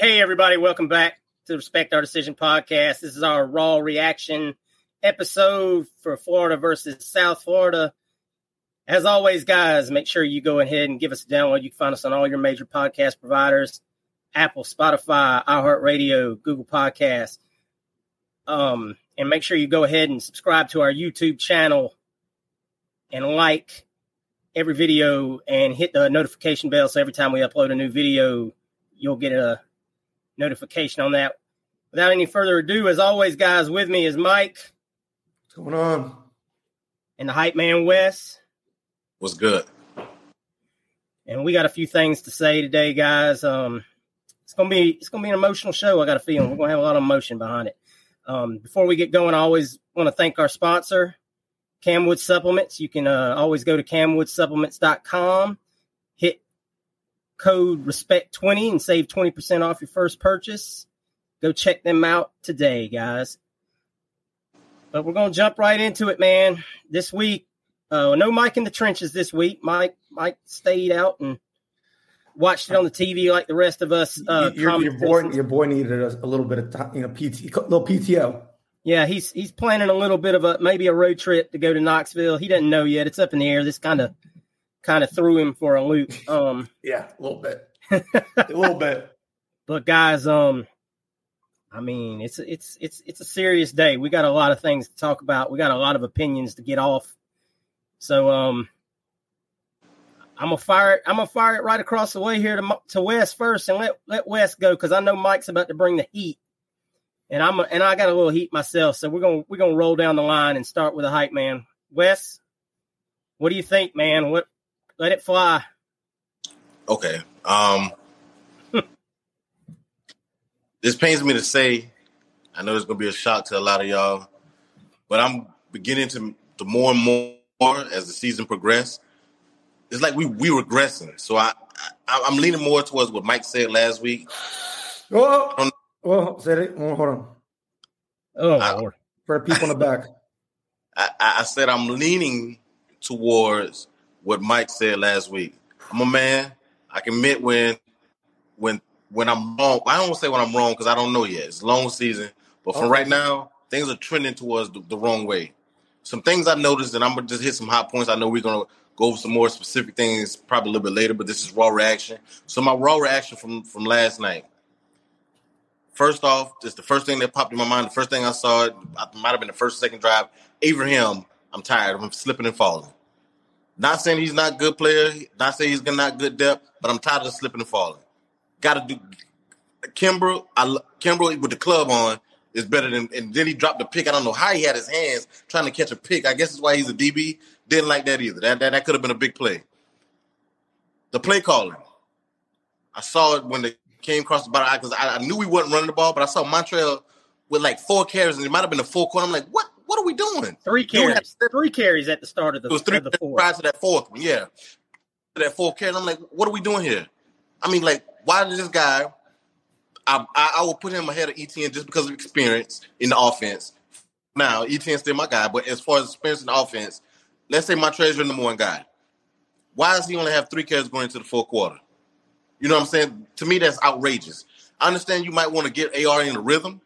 Hey, everybody. Welcome back to the Respect Our Decision podcast. This is our raw reaction episode for Florida versus South Florida. As always, guys, make sure you go ahead and give us a download. You can find us on all your major podcast providers Apple, Spotify, iHeartRadio, Google Podcasts. Um, and make sure you go ahead and subscribe to our YouTube channel and like every video and hit the notification bell so every time we upload a new video, you'll get a notification on that. Without any further ado, as always, guys, with me is Mike. What's going on? And the hype man Wes. What's good? And we got a few things to say today, guys. Um, it's gonna be it's gonna be an emotional show. I got a feeling we're gonna have a lot of emotion behind it. Um, before we get going, I always want to thank our sponsor, Camwood Supplements. You can uh, always go to camwoodsupplements.com, hit code respect20 and save 20% off your first purchase. Go check them out today, guys. But we're gonna jump right into it, man. This week, uh, no Mike in the trenches this week. Mike Mike stayed out and watched it on the TV like the rest of us. Uh, your, your boy, your boy needed a, a little bit of time, you know, PT, little PTO. Yeah, he's he's planning a little bit of a maybe a road trip to go to Knoxville. He doesn't know yet. It's up in the air. This kind of kind of threw him for a loop. Um, Yeah, a little bit, a little bit. but guys, um, I mean, it's it's it's it's a serious day. We got a lot of things to talk about. We got a lot of opinions to get off. So, um, I'm gonna fire it. I'm gonna fire it right across the way here to to Wes first, and let let Wes go because I know Mike's about to bring the heat, and I'm and I got a little heat myself. So we're gonna we're gonna roll down the line and start with a hype man. Wes, what do you think, man? What let it fly? Okay. Um this pains me to say. I know it's gonna be a shock to a lot of y'all, but I'm beginning to to more and more as the season progressed. It's like we we regressing. So I, I I'm leaning more towards what Mike said last week. Oh, oh, said it. Oh, hold on Oh, I- Lord. for the people in the back. I, I I said I'm leaning towards what Mike said last week. I'm a man. I can admit when when when I'm wrong. I don't want to say when I'm wrong because I don't know yet. It's a long season, but for Okay. right now, things are trending towards the, the wrong way. Some things I noticed, and I'm gonna just hit some hot points. I know we're gonna go over some more specific things probably a little bit later, but this is raw reaction. So my raw reaction from from last night. First off, just the first thing that popped in my mind. The first thing I saw, it might have been the first second drive. Abraham, I'm tired I'm slipping and falling. Not saying he's not good player, not saying he's not good depth, but I'm tired of slipping and falling. Got to do. Kimber, I Kimber with the club on is better than. And then he dropped the pick. I don't know how he had his hands trying to catch a pick. I guess that's why he's a DB. Didn't like that either. That that, that could have been a big play. The play calling. I saw it when they came across the bottom because I, I knew we wasn't running the ball, but I saw Montrell with like four carries and it might have been a full corner. I'm like, what? What are we doing? Three carries. Three carries at the start of the, It was three of the fourth. prior to that fourth one. Yeah, that fourth carry. I'm like, what are we doing here? I mean, like, why did this guy? I I, I will put him ahead of ETN just because of experience in the offense. Now ETN's still my guy, but as far as experience in the offense, let's say my treasure number one guy. Why does he only have three carries going into the fourth quarter? You know what I'm saying? To me, that's outrageous. I understand you might want to get AR in the rhythm,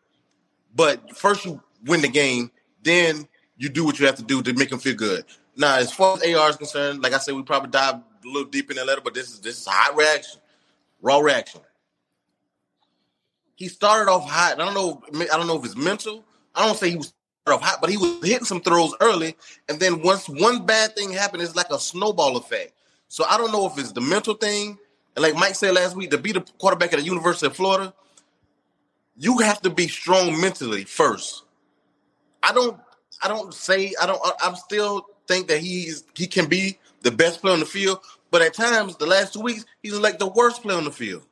but first you win the game, then you do what you have to do to make him feel good. Now, as far as AR is concerned, like I said, we probably dive a little deep in that letter, but this is this is hot reaction, raw reaction. He started off hot. I don't know. I don't know if it's mental. I don't say he was off hot, but he was hitting some throws early, and then once one bad thing happened, it's like a snowball effect. So I don't know if it's the mental thing. And like Mike said last week, to be the quarterback at the University of Florida, you have to be strong mentally first. I don't. I don't say. I don't. I'm still think that he's he can be the best player on the field, but at times the last two weeks he's like the worst player on the field,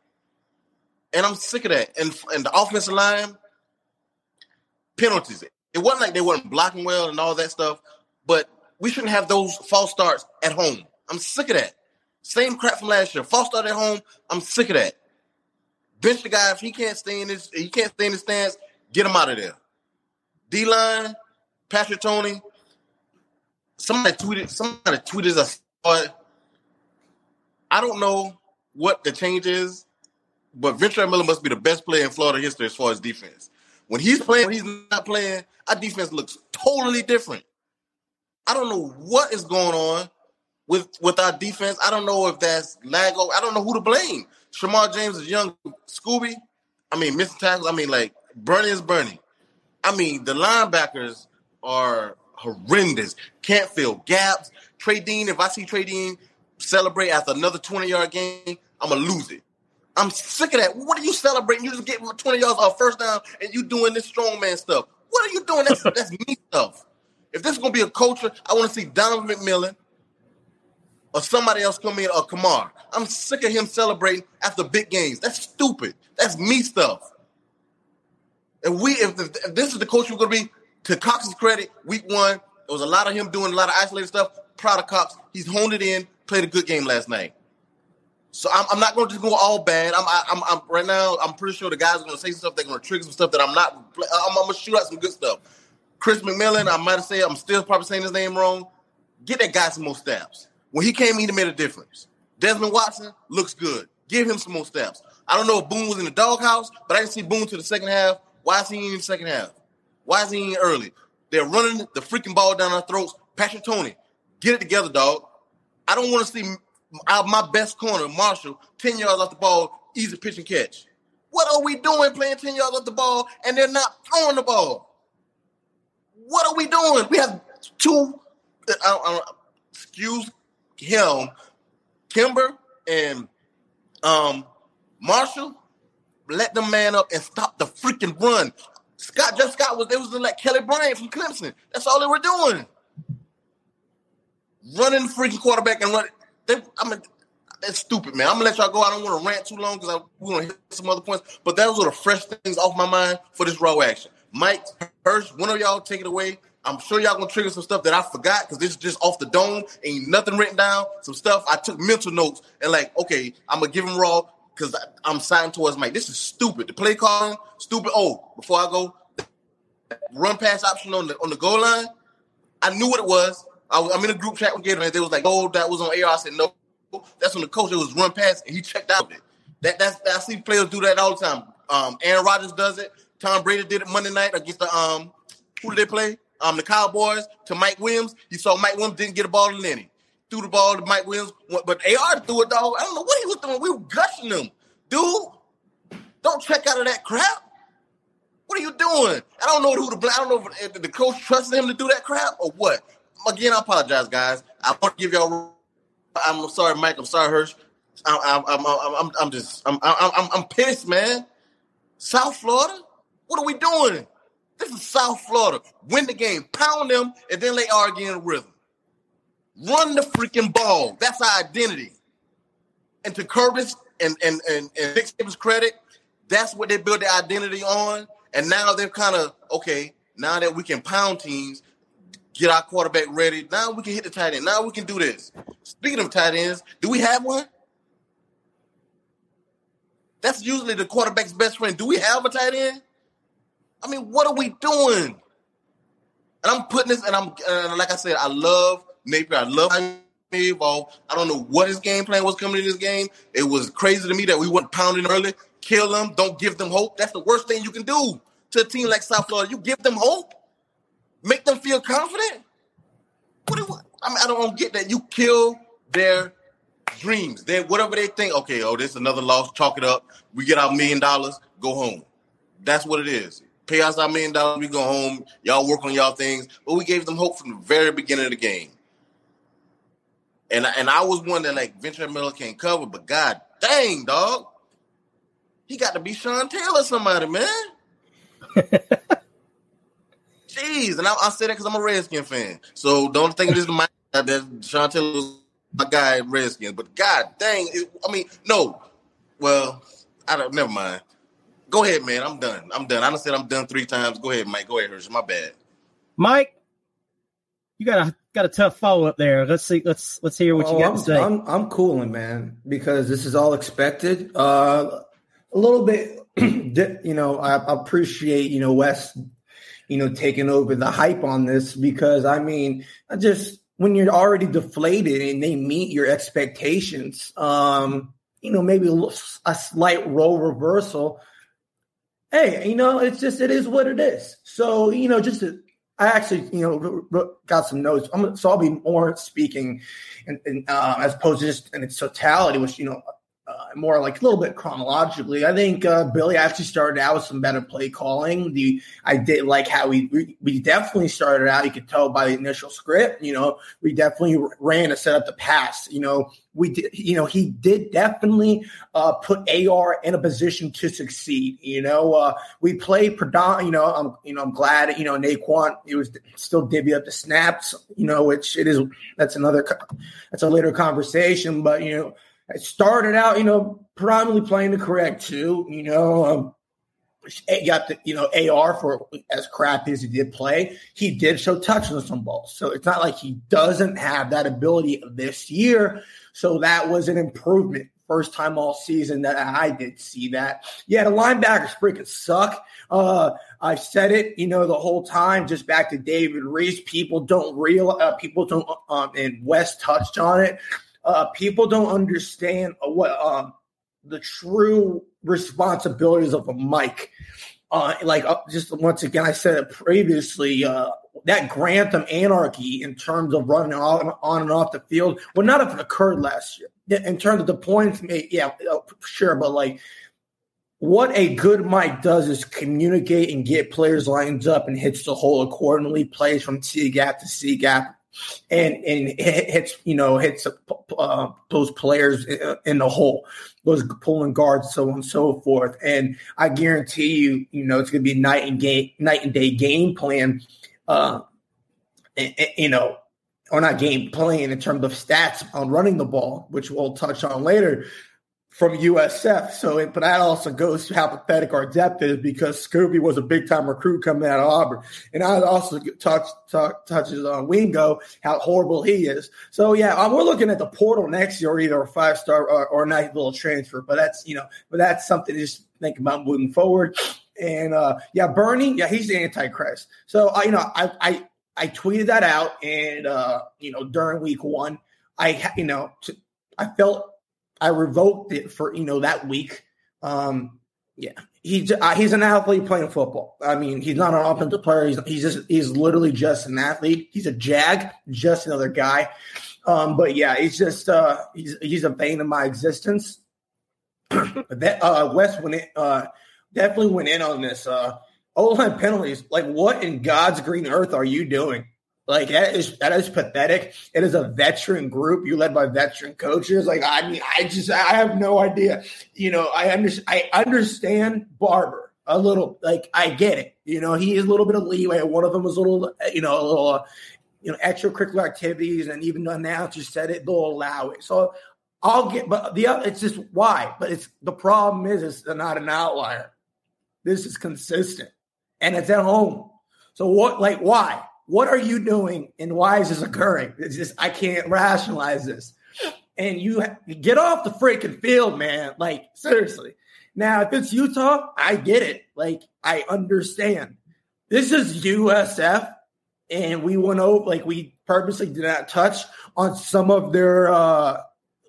and I'm sick of that. And and the offensive line penalties. It wasn't like they weren't blocking well and all that stuff, but we shouldn't have those false starts at home. I'm sick of that. Same crap from last year. False start at home. I'm sick of that. Bench the guy if he can't stay in his he can't stay in his stance. Get him out of there. D line, Patrick Toney, somebody tweeted somebody tweeted us I don't know what the change is, but Ventrell Miller must be the best player in Florida history as far as defense. When he's playing, when he's not playing, our defense looks totally different. I don't know what is going on with with our defense. I don't know if that's Lago. I don't know who to blame. Shemar James is young Scooby. I mean, missing tackles. I mean, like Burney is Burney. I mean, the linebackers are horrendous. Can't fill gaps. Trey Dean, if I see Trey Dean celebrate after another 20 yard game, I'm going to lose it. I'm sick of that. What are you celebrating? You just get 20 yards off first down and you doing this strongman stuff. What are you doing? That's, that's me stuff. If this is going to be a culture, I want to see Donovan McMillon or somebody else come in or Kamar. I'm sick of him celebrating after big games. That's stupid. That's me stuff. And we, if, if this is the coach we're going to be, to Cox's credit, week one, there was a lot of him doing a lot of isolated stuff. Proud of Cox. He's honed it in, played a good game last night. So I'm, I'm not going to just go all bad. I'm, I'm, I'm right now. I'm pretty sure the guys are going to say stuff. They're going to trigger some stuff that I'm not. I'm, I'm going to shoot out some good stuff. Chris McMillan, I might have said I'm still probably saying his name wrong. Get that guy some more steps. When he came in, he made a difference. Desmond Watson looks good. Give him some more steps. I don't know if Boone was in the doghouse, but I didn't see Boone to the second half. Why is he in the second half? Why is he in early? They're running the freaking ball down our throats. Patrick Toney, get it together, dog. I don't want to see my best corner, Marshall, 10 yards off the ball, easy pitch and catch. What are we doing playing 10 yards off the ball and they're not throwing the ball? What are we doing? We have two, uh, uh, excuse him, Kimber and um, Marshall. Let them man up and stop the freaking run. Scott, Jeff Scott was, they was like Kelly Bryant from Clemson. That's all they were doing. Running the freaking quarterback and run. They, I mean, that's stupid, man. I'm gonna let y'all go. I don't want to rant too long because we're gonna hit some other points. But those are the fresh things off my mind for this raw action. Mike Hirsch, one of y'all take it away. I'm sure y'all gonna trigger some stuff that I forgot because this is just off the dome. Ain't nothing written down. Some stuff I took mental notes and like, okay, I'm gonna give him raw because I'm signed towards Mike. This is stupid. The play calling, stupid. Oh, before I go, run pass option on the on the goal line. I knew what it was. I I'm in a group chat with Gator, and they was like, "Oh, that was on AR." I said, "No, that's when the coach it was run pass, and he checked out it." That that's I see players do that all the time. Um, Aaron Rodgers does it. Tom Brady did it Monday night against the um who did they play? Um, the Cowboys to Mike Williams. You saw Mike Williams didn't get a ball to Lenny. Threw the ball to Mike Williams, but AR threw it dog. I don't know what he was doing. We were gushing him, dude. Don't check out of that crap. What are you doing? I don't know who blame. I don't know if the coach trusted him to do that crap or what. Again, I apologize, guys. I want to give y'all. I'm sorry, Mike. I'm sorry, Hirsch. I'm, I'm, I'm, I'm, I'm just, I'm, I'm, I'm pissed, man. South Florida, what are we doing? This is South Florida. Win the game, pound them, and then they argue in rhythm. Run the freaking ball. That's our identity. And to Curtis and and and, and Nick Saban's credit, that's what they build their identity on. And now they're kind of okay. Now that we can pound teams, get our quarterback ready. Now we can hit the tight end. Now we can do this. Speaking of tight ends, do we have one? That's usually the quarterback's best friend. Do we have a tight end? I mean, what are we doing? And I'm putting this, and I'm uh, like I said, I love Napier. I love how he. I don't know what his game plan was coming in this game. It was crazy to me that we went pounding early. Kill them. Don't give them hope. That's the worst thing you can do to a team like South Florida. You give them hope, make them feel confident. What do I mean, I don't get that. You kill their dreams. They whatever they think. Okay, oh, this another loss. Chalk it up. We get our million dollars. Go home. That's what it is. Pay us our million dollars. We go home. Y'all work on y'all things. But we gave them hope from the very beginning of the game. And and I was one that like Ventrell Miller can't cover, but god dang, dog, he got to be Sean Taylor, somebody, man. Jeez, and I, I say that because I'm a Redskin fan. So don't think this is my that Sean Taylor was my guy at Redskins. But god dang, it, I mean, no. Well, I don't. Never mind. Go ahead, man. I'm done. I'm done. I done said I'm done three times. Go ahead, Mike. Go ahead, Hersh. My bad. Mike, you got a got a tough follow up there. Let's see. Let's let's hear what oh, you got I'm, to say. I'm I'm cooling, man, because this is all expected. Uh, a little bit, you know. I, I appreciate you know West, you know, taking over the hype on this because I mean, I just when you're already deflated and they meet your expectations, um, you know, maybe a, a slight role reversal hey, you know, it's just it is what it is. So you know, just to, I actually you know got some notes. I'm, so I'll be more speaking, and, and uh, as opposed to just in its totality, which you know more like a little bit chronologically. I think uh, Billy actually started out with some better play calling. The I did like how we, we, definitely started out. You could tell by the initial script. You know, we definitely ran to set up the pass. You know, we did. You know, he did definitely uh, put AR in a position to succeed. You know, uh, we played predominant. You know, I'm you know I'm glad. You know, Naquan it was still divvy up the snaps. You know, which it is. That's another. That's a later conversation, but you know I started out, you know, primarily playing the correct two. You know, um, got the you know AR for as crappy as he did play. He did show touch on some balls, so it's not like he doesn't have that ability this year. So that was an improvement. First time all season that I did see that. Yeah, the linebackers freaking suck. Uh, I've said it, you know, the whole time. Just back to David Reese. People don't real. Uh, people don't. Um, and Wes touched on it uh, people don't understand what um, the true responsibilities of a mic. Uh, like uh, just once again, I said it previously. Uh, that Grantham anarchy in terms of running on, on and off the field would not have occurred last year. In terms of the points made, yeah, uh, sure, but like what a good mic does is communicate and get players lined up and hits the hole accordingly, plays from C gap to C gap, and and hits you know hits uh, those players in the hole, those pulling guards, so on and so forth. And I guarantee you, you know, it's going to be night and game, night and day game plan. Uh, you know, or not game playing in terms of stats on running the ball, which we'll touch on later from USF. So, but that also goes to how pathetic our depth is because Scooby was a big time recruit coming out of Auburn, and I also touch, touch touches on Wingo how horrible he is. So yeah, um, we're looking at the portal next year, either a five star or, or a nice little transfer. But that's you know, but that's something to just think about moving forward. And uh, yeah, Burney, yeah, he's the antichrist. So I, uh, you know, I I I tweeted that out, and uh, you know, during week one, I you know, I felt I revoked it for you know that week. Um, yeah, he's uh, he's an athlete playing football. I mean, he's not an offensive player. He's he's just he's literally just an athlete. He's a jag, just another guy. Um, but yeah, he's just uh, he's he's a bane of my existence. that uh, Wes went in, uh, definitely went in on this. Uh, O line penalties. Like, what in God's green earth are you doing? Like that is that is pathetic. It is a veteran group. You led by veteran coaches. Like I mean, I just I have no idea. You know, I understand. I understand Barber a little. Like I get it. You know, he is a little bit of leeway. One of them was a little, you know, a little, uh, you know, extracurricular activities, and even the announcer said it. They'll allow it. So I'll get. But the other, it's just why. But it's the problem is it's not an outlier. This is consistent, and it's at home. So what? Like why? What are you doing and why is this occurring? It's just, I can't rationalize this. And you get off the freaking field, man. Like, seriously. Now, if it's Utah, I get it. Like, I understand. This is USF, and we went over, like, we purposely did not touch on some of their, uh,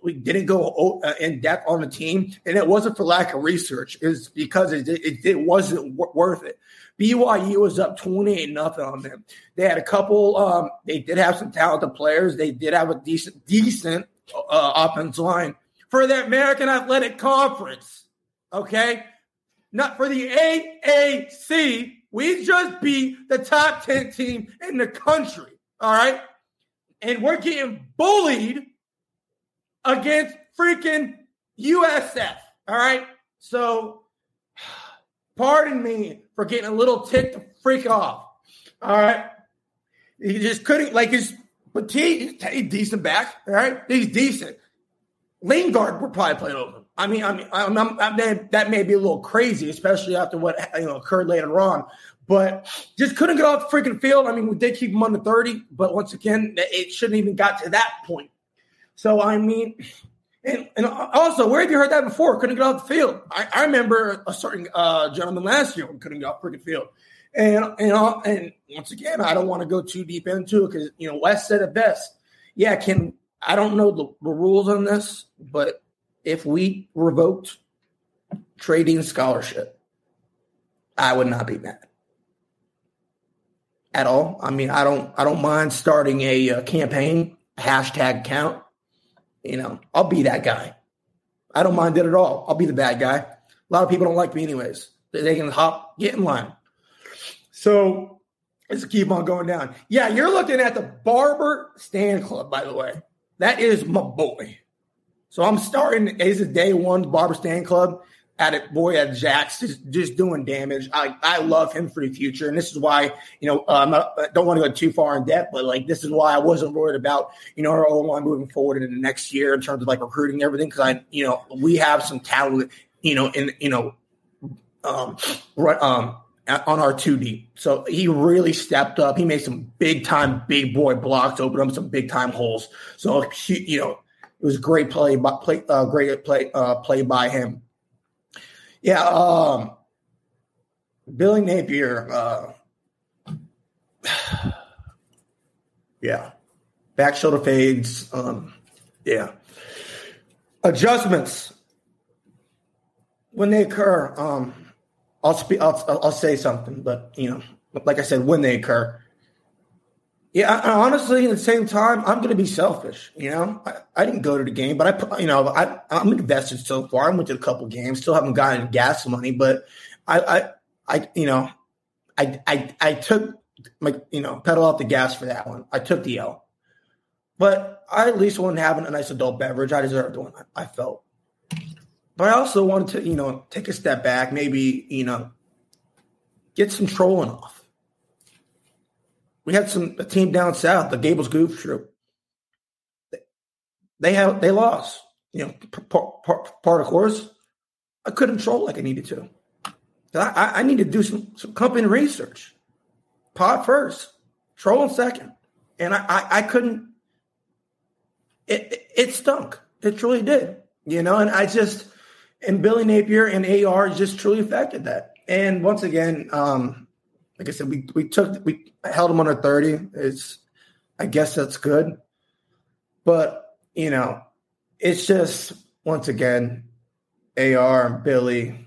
we didn't go uh, in depth on the team, and it wasn't for lack of research. It's because it, it, it wasn't worth it. BYU was up 28 nothing on them. They had a couple, um, they did have some talented players. They did have a decent, decent uh, offensive line for the American Athletic Conference. Okay. Not for the AAC. We just beat the top 10 team in the country. All right. And we're getting bullied against freaking USF. All right. So, pardon me for getting a little ticked to freak off. All right. He just couldn't, like, his, he, he's decent back. All right. He's decent. Lingard would probably play over him. I mean, I mean, I'm, I'm, I'm, that may be a little crazy, especially after what you know occurred later on. But just couldn't get off the freaking field. I mean, we did keep him under 30, but once again, it shouldn't even got to that point. So I mean, and, and also, where have you heard that before? Couldn't get off the field. I, I remember a certain uh, gentleman last year couldn't get off the field. And and uh, and once again, I don't want to go too deep into it because you know Wes said it best. Yeah, can I don't know the, the rules on this, but if we revoked trading scholarship, I would not be mad at all. I mean, I don't I don't mind starting a, a campaign hashtag count you know, I'll be that guy. I don't mind it at all. I'll be the bad guy. A lot of people don't like me anyways. They can hop, get in line. So let's keep on going down. Yeah, you're looking at the Barber Stand Club, by the way. That is my boy. So I'm starting as a day one Barber Stand Club at it, boy, at Jax, just, just doing damage. I, I love him for the future. And this is why, you know, um, I don't want to go too far in depth, but like, this is why I wasn't worried about, you know, our O line moving forward in the next year in terms of like recruiting and everything. Cause I, you know, we have some talent, you know, in, you know, um, um, on our 2D. So he really stepped up. He made some big time, big boy blocks, opened up some big time holes. So, you know, it was great play, by, play, uh, great play, uh, play by him. Yeah, um, Billy Napier. Uh, yeah, back shoulder fades. Um, yeah, adjustments when they occur. Um, I'll. I'll, I'll say something, but you know, like I said, when they occur, yeah, honestly, at the same time, I'm going to be selfish. You know, I, I, didn't go to the game, but I, you know, I, I'm invested so far. I went to a couple games, still haven't gotten gas money, but I, I, I, you know, I, I, I took my, you know, pedal off the gas for that one. I took the L, but I at least wanted to have a nice adult beverage. I deserved one I, I felt, but I also wanted to, you know, take a step back, maybe, you know, get some trolling off we had some a team down south, the Gables Goof Troop. They have they lost. You know, part, part, part of course, I couldn't troll like I needed to. I, I need to do some, some company research. Pot first, troll second, and I, I, I couldn't. It, it, it stunk. It truly did. You know, and I just and Billy Napier and AR just truly affected that. And once again, um, like I said, we we took we held them under 30. It's I guess that's good. But, you know, it's just once again, AR Billy,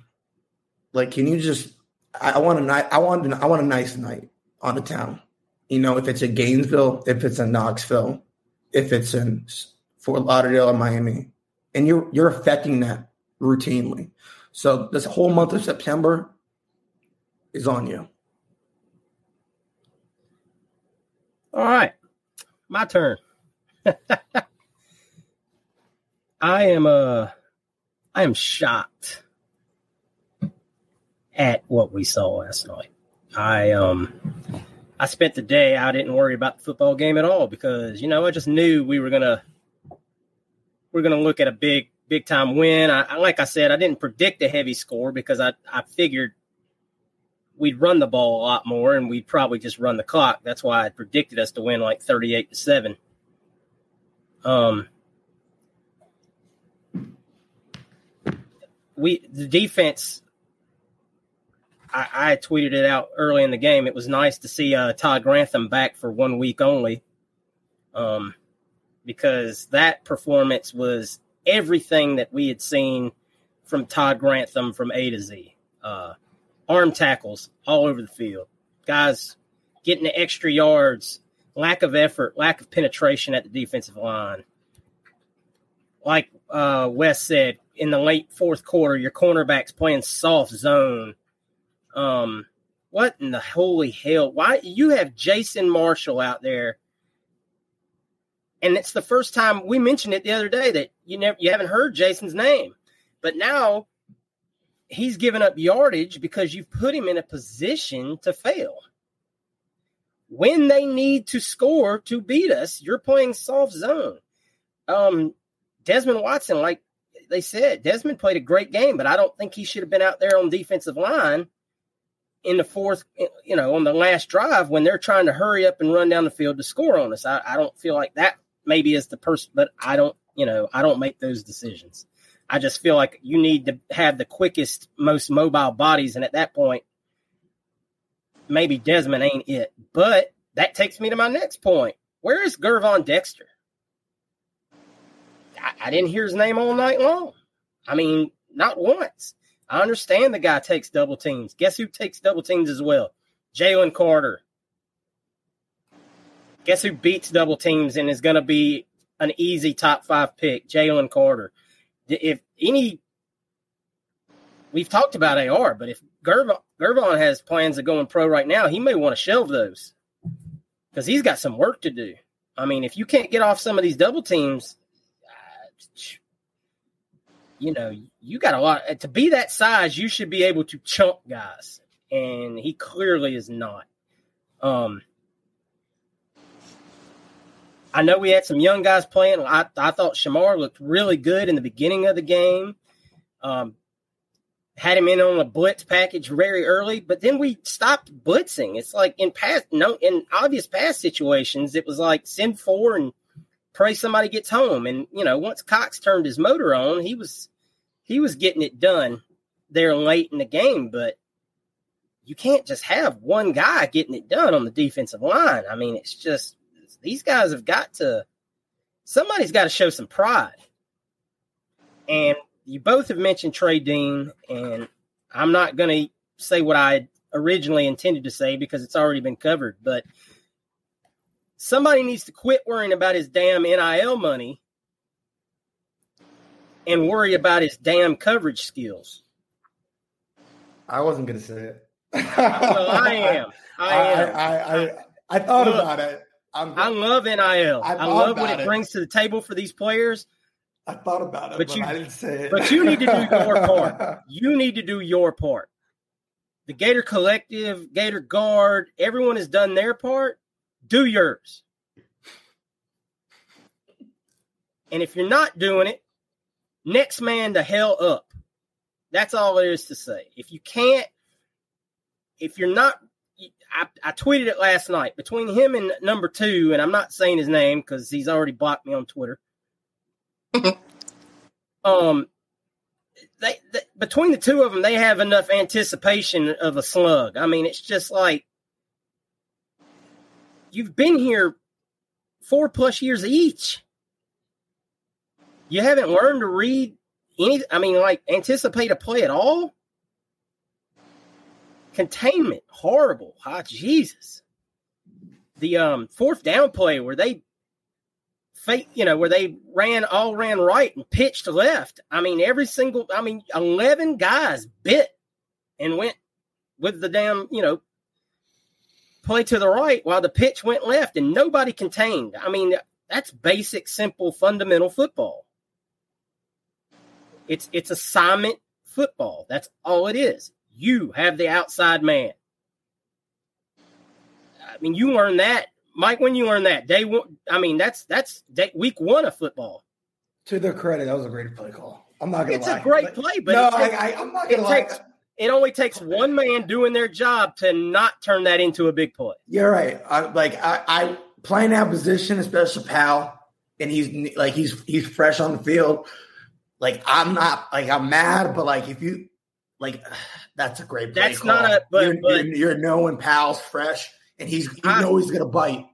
like, can you just I, I want a night I want I want a nice night on the town. You know, if it's in Gainesville, if it's in Knoxville, if it's in Fort Lauderdale or Miami. And you're you're affecting that routinely. So this whole month of September is on you. All right, my turn. I am uh I am shocked at what we saw last night. I um I spent the day I didn't worry about the football game at all because you know I just knew we were gonna we're gonna look at a big big time win. I like I said I didn't predict a heavy score because I I figured we'd run the ball a lot more and we'd probably just run the clock. That's why I predicted us to win like 38 to 7. Um we the defense I, I tweeted it out early in the game. It was nice to see uh, Todd Grantham back for one week only. Um because that performance was everything that we had seen from Todd Grantham from A to Z. Uh, arm tackles all over the field. Guys getting the extra yards, lack of effort, lack of penetration at the defensive line. Like uh, Wes said, in the late fourth quarter, your cornerback's playing soft zone. Um, what in the holy hell? Why you have Jason Marshall out there? And it's the first time we mentioned it the other day that you never you haven't heard Jason's name. But now he's given up yardage because you've put him in a position to fail. When they need to score to beat us, you're playing soft zone. Um, Desmond Watson, like they said, Desmond played a great game, but I don't think he should have been out there on defensive line in the fourth, you know, on the last drive when they're trying to hurry up and run down the field to score on us. I, I don't feel like that maybe is the person, but I don't, you know, I don't make those decisions. I just feel like you need to have the quickest, most mobile bodies. And at that point, maybe Desmond ain't it. But that takes me to my next point. Where is Gervon Dexter? I, I didn't hear his name all night long. I mean, not once. I understand the guy takes double teams. Guess who takes double teams as well? Jalen Carter. Guess who beats double teams and is going to be an easy top five pick? Jalen Carter. If any, we've talked about AR, but if Gervon, Gervon has plans of going pro right now, he may want to shelve those because he's got some work to do. I mean, if you can't get off some of these double teams, you know, you got a lot to be that size. You should be able to chunk guys, and he clearly is not. Um, I know we had some young guys playing. I, I thought Shemar looked really good in the beginning of the game. Um, had him in on a blitz package very early, but then we stopped blitzing. It's like in past, no, in obvious past situations, it was like send four and pray somebody gets home. And you know, once Cox turned his motor on, he was he was getting it done there late in the game. But you can't just have one guy getting it done on the defensive line. I mean, it's just these guys have got to somebody's got to show some pride. And you both have mentioned Trey Dean, and I'm not going to say what I originally intended to say because it's already been covered, but somebody needs to quit worrying about his damn NIL money and worry about his damn coverage skills. I wasn't going to say it. well, I am. I am. I, I, I, I thought Look, about it. I love NIL. I, I love what it, it, brings to the table for these players. I thought about it, but, but you, I didn't say it. But you need to do your part. You need to do your part. The Gator Collective, Gator Guard, everyone has done their part. Do yours. And if you're not doing it, next man the hell up. That's all there is to say. If you can't, if you're not, I, I tweeted it last night between him and number two, and I'm not saying his name because he's already blocked me on Twitter. um, they, they, between the two of them, they have enough anticipation of a slug. I mean, it's just like you've been here four plus years each. You haven't learned to read any. I mean, like anticipate a play at all. Containment, horrible. Ah, Jesus. The um fourth down play where they fake, you know, where they ran all ran right and pitched left. I mean, every single, I mean, 11 guys bit and went with the damn, you know, play to the right while the pitch went left and nobody contained. I mean, that's basic, simple, fundamental football. It's it's assignment football. That's all it is. You have the outside man. I mean, you learn that Mike, when you learned that day one, I mean, that's that's day, week one of football. To their credit, that was a great play call. I'm not gonna. It's lie. a great play, but no, takes, I, am not gonna it lie. Takes, it only takes one man doing their job to not turn that into a big play. You're right. I, like I, I playing that position, especially Pal, and he's like he's he's fresh on the field. Like I'm not like I'm mad, but like if you like that's a great play. That's call. not a but you're, but you're, you're knowing Pal's fresh and he's you I, know he's gonna bite.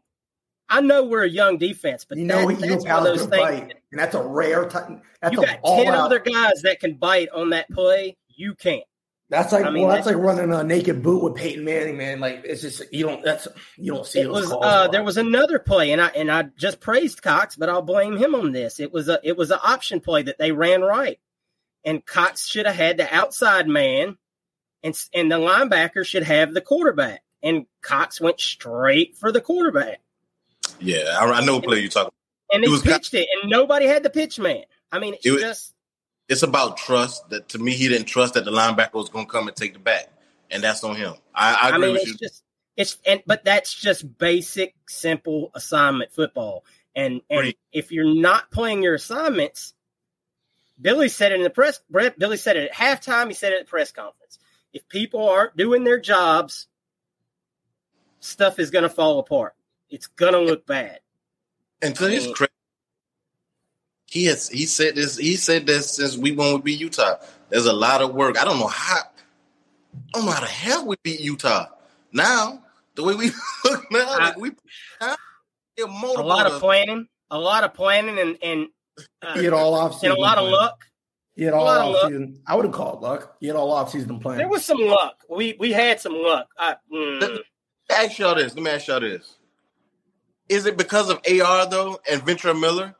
I know we're a young defense, but you know that, he that's one of those things. bite, and that's a rare time. That's You got all ten out. other guys that can bite on that play. You can't. That's like I mean, well, that's that's- like running a naked boot with Peyton Manning, man. Like it's just you don't that's you don't see It those was uh, there was another play, and I and I just praised Cox, but I'll blame him on this. It was a it was an option play that they ran right, and Cox should have had the outside man, and and the linebacker should have the quarterback, and Cox went straight for the quarterback, Yeah, I, I know what play you talking. About. And he was kind- pitched it, and nobody had the pitch man. I mean, it's It was- just It's about trust. That to me, he didn't trust that the linebacker was going to come and take the back, and that's on him. I, I I, agree mean, with it's you. just it's and but that's just basic, simple assignment football. And and Right. if you're not playing your assignments, Billy said it in the press. Billy said it at halftime. He said it at the press conference. If people aren't doing their jobs, stuff is going to fall apart. It's going to look bad. And to his credit, he has he said this. He said this since we won with beat Utah. There's a lot of work. I don't know how. I don't know how the hell we beat Utah. Now the way we look now, like we huh? A lot of planning, a lot of planning, and and uh, he all off and a lot of luck. He had all a lot of off season. I would have called luck. He had all off season playing. There was some luck. We we had some luck. I, mm, Let me ask y'all this. Let me ask y'all this. Is it because of AR though and Ventrell Miller?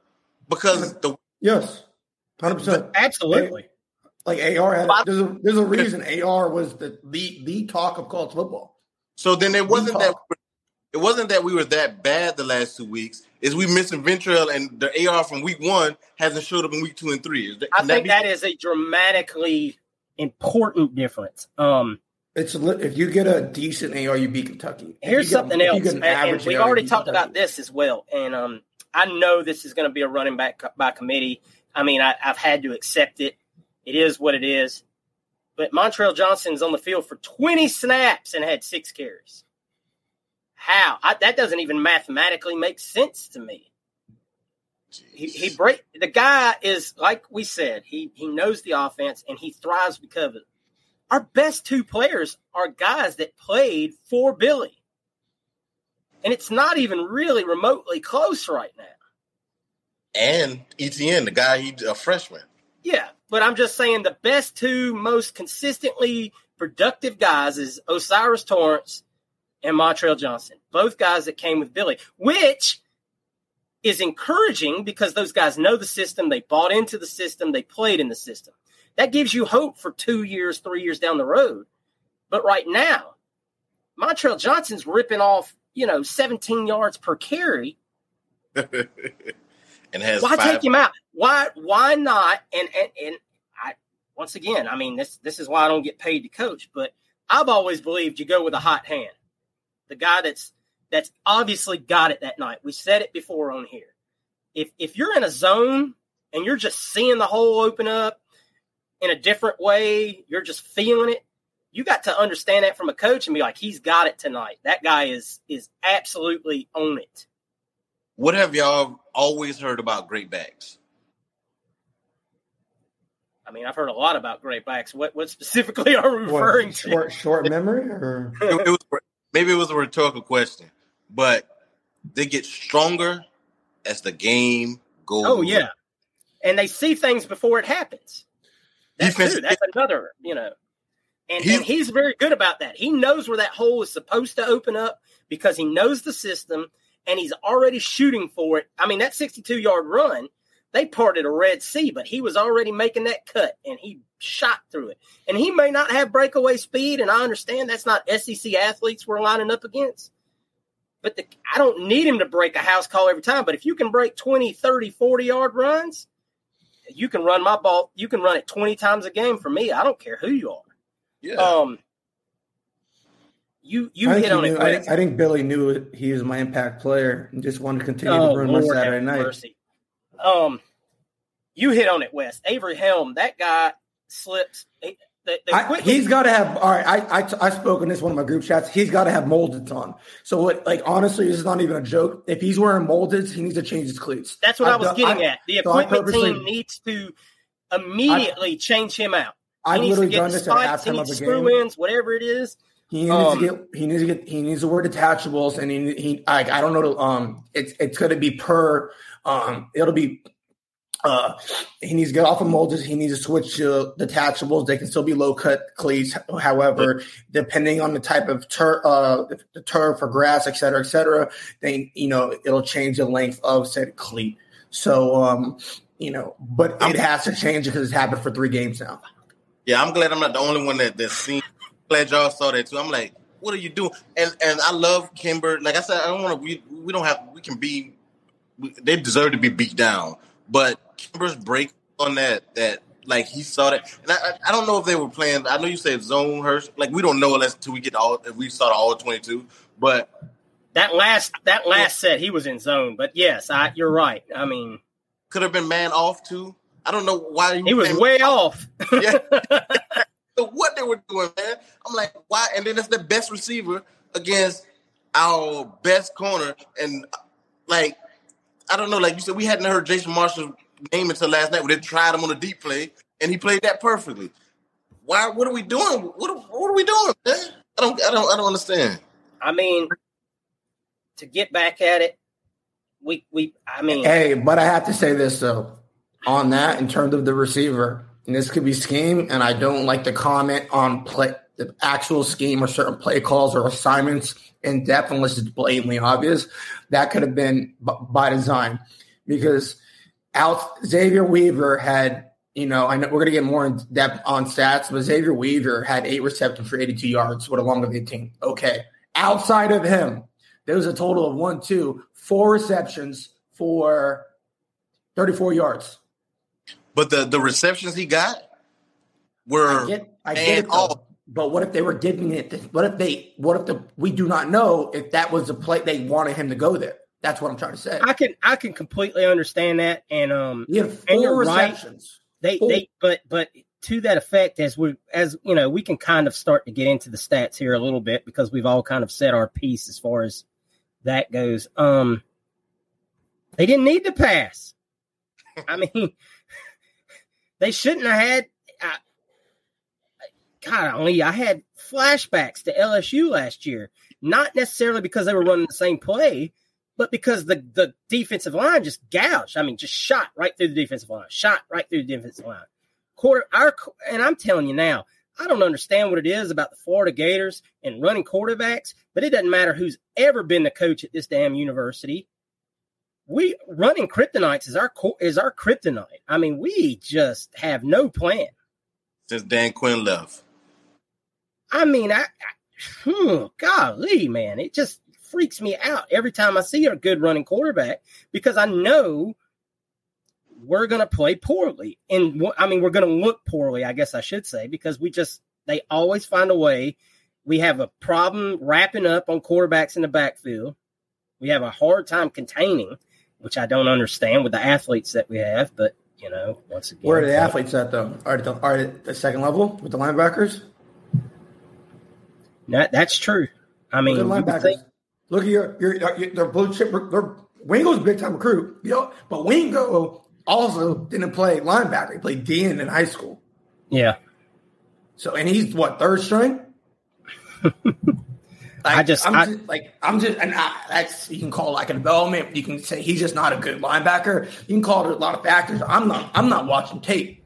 Because the yes, hundred percent. absolutely. Like AR had there's a there's a reason AR was the the the talk of college football. so then it wasn't that it wasn't that we were that bad the last two weeks. Is we missing Ventrell and the AR from week one hasn't showed up in week two and three? Is that, I can that think be- that is a dramatically important difference. Um, It's if you get a decent AR, you beat Kentucky. If here's get- something if else, get and, an and we've AR, already beat talked about this as well. And um, I know this is going to be a running back by committee. I mean, I, I've had to accept it. It is what it is. But Montrell Johnson's on the field for 20 snaps and had six carries. How? I, that doesn't even mathematically make sense to me. He, he break the guy is like we said. He he knows the offense and he thrives because of it. Our best two players are guys that played for Billy, and it's not even really remotely close right now. and ETN, the guy he a freshman. Yeah, but I'm just saying the best two most consistently productive guys is O'Cyrus Torrence and Montrell Johnson. Both guys that came with Billy, which is encouraging because those guys know the system, they bought into the system, they played in the system. That gives you hope for two years, three years down the road. But right now, Montrell Johnson's ripping off, you know, 17 yards per carry and has why five, take him out? Why why not? And and and I once again, I mean this this is why I don't get paid to coach, but I've always believed you go with a hot hand. The guy that's that's obviously got it that night. We said it before on here. If if you're in a zone and you're just seeing the hole open up in a different way, you're just feeling it. You got to understand that from a coach and be like, he's got it tonight. That guy is is absolutely on it. What have y'all always heard about great backs? I mean, I've heard a lot about great backs. What what specifically are we What, referring to? short short memory or It, it was maybe it was a rhetorical question, but they get stronger as the game goes. Oh yeah, and they see things before it happens. That's Defense- too. That's another, you know. And, and he's very good about that. He knows where that hole is supposed to open up because he knows the system and he's already shooting for it. I mean, that 62 yard run, they parted a Red Sea, but he was already making that cut and he shot through it. And he may not have breakaway speed, and I understand that's not SEC athletes we're lining up against. But the, I don't need him to break a house call every time. But if you can break 20, 30, 40 yard runs, you can run my ball. You can run it 20 times a game for me. I don't care who you are. yeah. Um, you you I think hit on knew- it. I, think- I think Billy knew he was my impact player and just wanted to continue Oh, to ruin my Saturday night. mercy. Um, you hit on it, Wes. Avery Helm. That guy slips. He, the, the I, he's got to have. All right, I, I I spoke in this one of my group chats. He's got to have molded on. So what? Like honestly, this is not even a joke. If he's wearing molded, he needs to change his cleats. That's what i I've was done- getting I- at. The so equipment purposely- team needs to immediately change him out. I've to literally get done the this at spikes, he halftime of a screw game. ins, whatever it is. He needs um, to get. He needs to get. He needs to wear detachables, and he. he I, I don't know. Um, it's it's going to be per. Um, it'll be. Uh, he needs to get off of molds. He needs to switch to detachables. They can still be low cut cleats. However, depending on the type of turf, uh, the turf or grass, et cetera, et cetera, then you know it'll change the length of said cleat. So, um, you know, but it has to change because it's happened for three games now. Yeah, I'm glad I'm not the only one that that's seen. Glad y'all saw that too. I'm like, what are you doing? And and I love Kimber. Like I said, I don't want to. We we don't have. We can be. They deserve to be beat down. But Kimber's break on that that like he saw that, and I, I don't know if they were playing. I know you said zone Hirsch. Like we don't know unless until we get all if we saw the all twenty two. But that last that last set he was in zone. But yes, I you're right. I mean, could have been man off too. I don't know why he, he was way off. yeah. what they were doing, man. I'm like, why? And then it's the best receiver against our best corner, and like, I don't know. Like you said, we hadn't heard Jason Marshall's name until last night. We didn't try him on a deep play, and he played that perfectly. Why? What are we doing? What? What are we doing, man? I don't. I don't. I don't understand. I mean, to get back at it, we we. I mean, hey, but I have to say this though on that in terms of the receiver, and this could be scheme, and I don't like to comment on play the actual scheme or certain play calls or assignments in depth unless it's blatantly obvious. That could have been b- by design because out Xavier Weaver had, you know, I know we're going to get more in depth on stats, but Xavier Weaver had eight receptions for 82 yards with a long of 18. Okay. Outside of him, there was a total of one, two, four receptions for 34 yards. But the the receptions he got were I get, I get it all. But what if they were giving it? To, what if they? What if the? We do not know if that was the play they wanted him to go there. That's what I'm trying to say. I can I can completely understand that, and um, yeah, four receptions. Right. They four. they but but to that effect, as we as you know, we can kind of start to get into the stats here a little bit because we've all kind of said our piece as far as that goes. Um, they didn't need to pass. I mean, they shouldn't have had. God, only I had flashbacks to LSU last year. Not necessarily because they were running the same play, but because the, the defensive line just gouged. I mean, just shot right through the defensive line, shot right through the defensive line. Quarter, our, and I'm telling you now, I don't understand what it is about the Florida Gators and running quarterbacks, but it doesn't matter who's ever been the coach at this damn university we running kryptonites is our is our kryptonite. I mean, we just have no plan since Dan Quinn left. I mean, I, I hmm, golly, man, it just freaks me out every time I see a good running quarterback because I know we're going to play poorly, and I mean, we're going to look poorly. I guess I should say because we just they always find a way. We have a problem wrapping up on quarterbacks in the backfield. We have a hard time containing which I don't understand with the athletes that we have. But you know, once again, where are the athletes at though? Are the, are at the second level with the linebackers? That that's true. I mean, Look at, think, Look at your your, your their blue chip. Their Wingo's big time recruit, you know, but Wingo also didn't play linebacker. He played D in high school. Yeah. So and he's what third string. Like, I just, I'm I, just like I'm just, and I, that's you can call like a development. You can say he's just not a good linebacker. You can call it a lot of factors. I'm not, I'm not watching tape.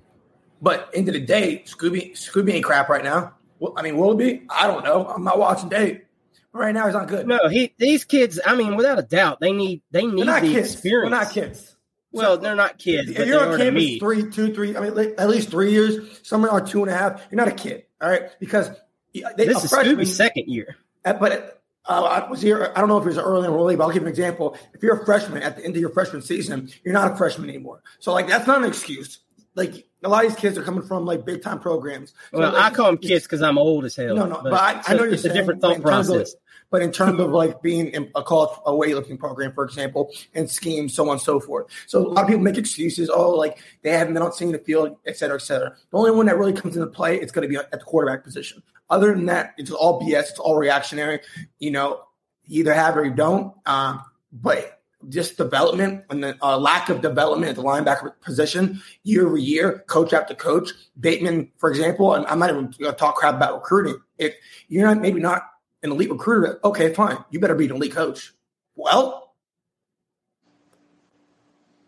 But end of the day, Scooby, Scooby ain't crap right now. Well, I mean, will it be? I don't know. I'm not watching tape. But right now, he's not good. No, he these kids. I mean, without a doubt, they need they need the kids. experience. They're not kids. Well, so, they're not kids. If you're a kid, three, two, three. I mean, at least three years. Somewhere are two and a half. You're not a kid, all right? Because they, this is freshman, second year. Uh, but uh, I was here. I don't know if it was early or late, but I'll give an example. If you're a freshman at the end of your freshman season, you're not a freshman anymore. So like that's not an excuse. Like a lot of these kids are coming from like big time programs. So, well, like, I call them kids because I'm old as hell. No, no, but, but I, I, know you're it's saying, a different thought process. Of, but in terms of like being in a call a weightlifting program, for example, and schemes, so on and so forth. So a lot of people make excuses. Oh, like they haven't been on seeing the field, et cetera, et cetera. The only one that really comes into play, it's going to be at the quarterback position. Other than that, it's all BS. It's all reactionary. You know, you either have or you don't. Um, but just development and the uh, lack of development at the linebacker position year over year, coach after coach. Bateman, for example, and I'm not even going to talk crap about recruiting. If you're not maybe not an elite recruiter, okay, fine, you better be an elite coach. Well,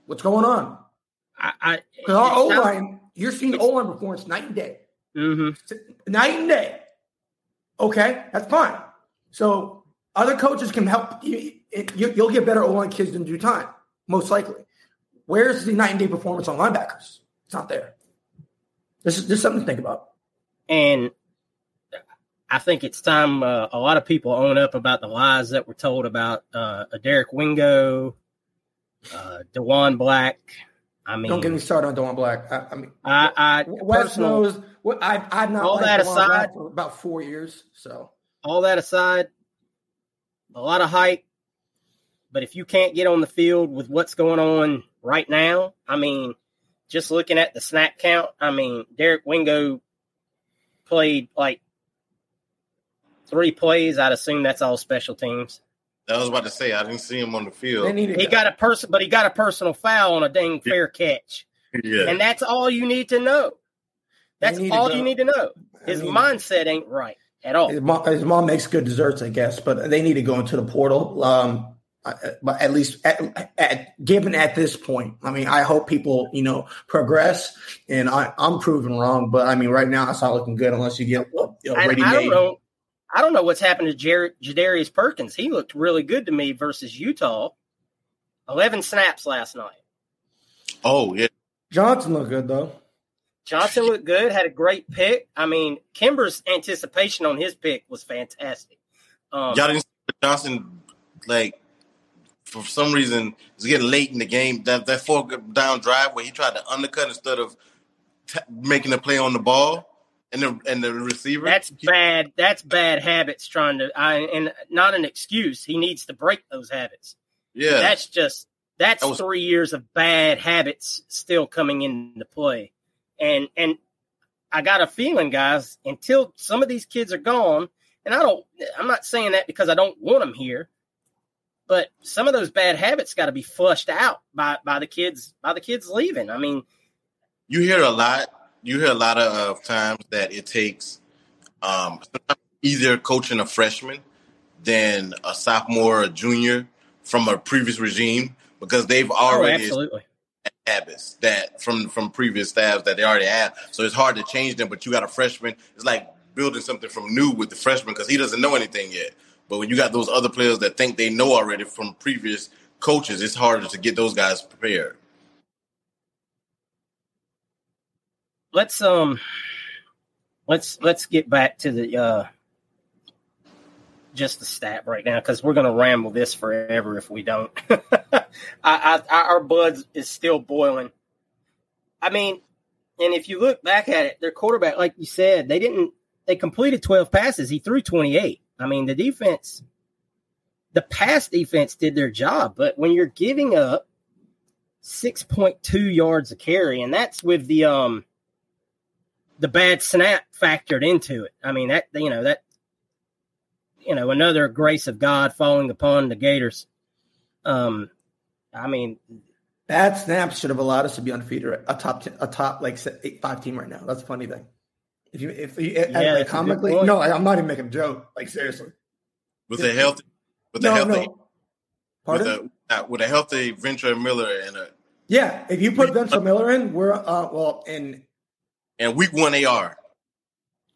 what's going on? I, Because our O line, you're seeing O line performance night and day, hmm night and day. Okay, that's fine. So other coaches can help. You, you, you'll get better O line kids in due time, most likely. Where's the night and day performance on linebackers? It's not there. This is just something to think about. And I think it's time uh, a lot of people own up about the lies that were told about uh, Derek Wingo, uh, Diwun Black. I mean, Don't get me started on Diwun Black. I, I mean, I, I Wes personal- knows. What I, I've not All that Diwun Black aside- for about four years. So all that aside, a lot of hype. But if you can't get on the field with what's going on right now, I mean, just looking at the snap count, I mean, Derek Wingo played like three plays. I'd assume that's all special teams. I was about to say I didn't see him on the field. He got a person, but he got a personal foul on a dang fair catch, yeah, and that's all you need to know. That's They need to all you need to know. His mean- mindset ain't right at all. His mom, his mom makes good desserts, I guess, but they need to go into the portal. Um, I- but at least at, at given at this point, I mean, I hope people you know progress, and I, I'm proven wrong. But I mean, right now it's not looking good unless you get you know, I, ready I don't know. I don't know what's happened to Jared, Jadarius Perkins. He looked really good to me versus Utah. Eleven snaps last night. oh yeah, Johnson looked good though. Johnson looked good. Had a great pick. I mean, Kimber's anticipation on his pick was fantastic. Um, y'all didn't see Johnson like for some reason it's getting late in the game. That that four down drive where he tried to undercut instead of t- making a play on the ball and the and the receiver. that's He- bad. That's bad habits. Trying to, I, and not an excuse. He needs to break those habits. Yeah, That's just that's That was- three years of bad habits still coming into play, and and I got a feeling, guys, until some of these kids are gone, and I don't. I'm not saying that because I don't want them here, but some of those bad habits got to be flushed out by by the kids by the kids leaving. I mean, you hear a lot. You hear a lot of uh, times that it takes um, easier coaching a freshman than a sophomore or junior from a previous regime because they've oh, already absolutely. habits that from from previous staffs that they already have. So it's hard to change them. But you got a freshman. It's like building something from new with the freshman because he doesn't know anything yet. But when you got those other players that think they know already from previous coaches, it's harder to get those guys prepared. let's um let's let's get back to the uh just the stat right now because we're gonna ramble this forever if we don't. I, I, our blood is still boiling. I mean, and if you look back at it, their quarterback, like you said, they didn't they completed twelve passes. He threw twenty eight. I mean, the defense, the pass defense did their job, but when you're giving up six point two yards a carry, and that's with the um the bad snap factored into it. I mean that you know that you know another grace of God falling upon the Gators. Um, I mean Bad snaps should have allowed us to be undefeated, a top, a top like eight, five team right now. That's a funny thing. If you, if you, Yeah, like, that's a good comically, no, I- I'm not even making a joke. Like seriously, With a healthy, with a no, healthy, no. with a with a healthy Ventrell Miller and a yeah, if you put Ventrell Miller in, we're uh, well, in and week one AR.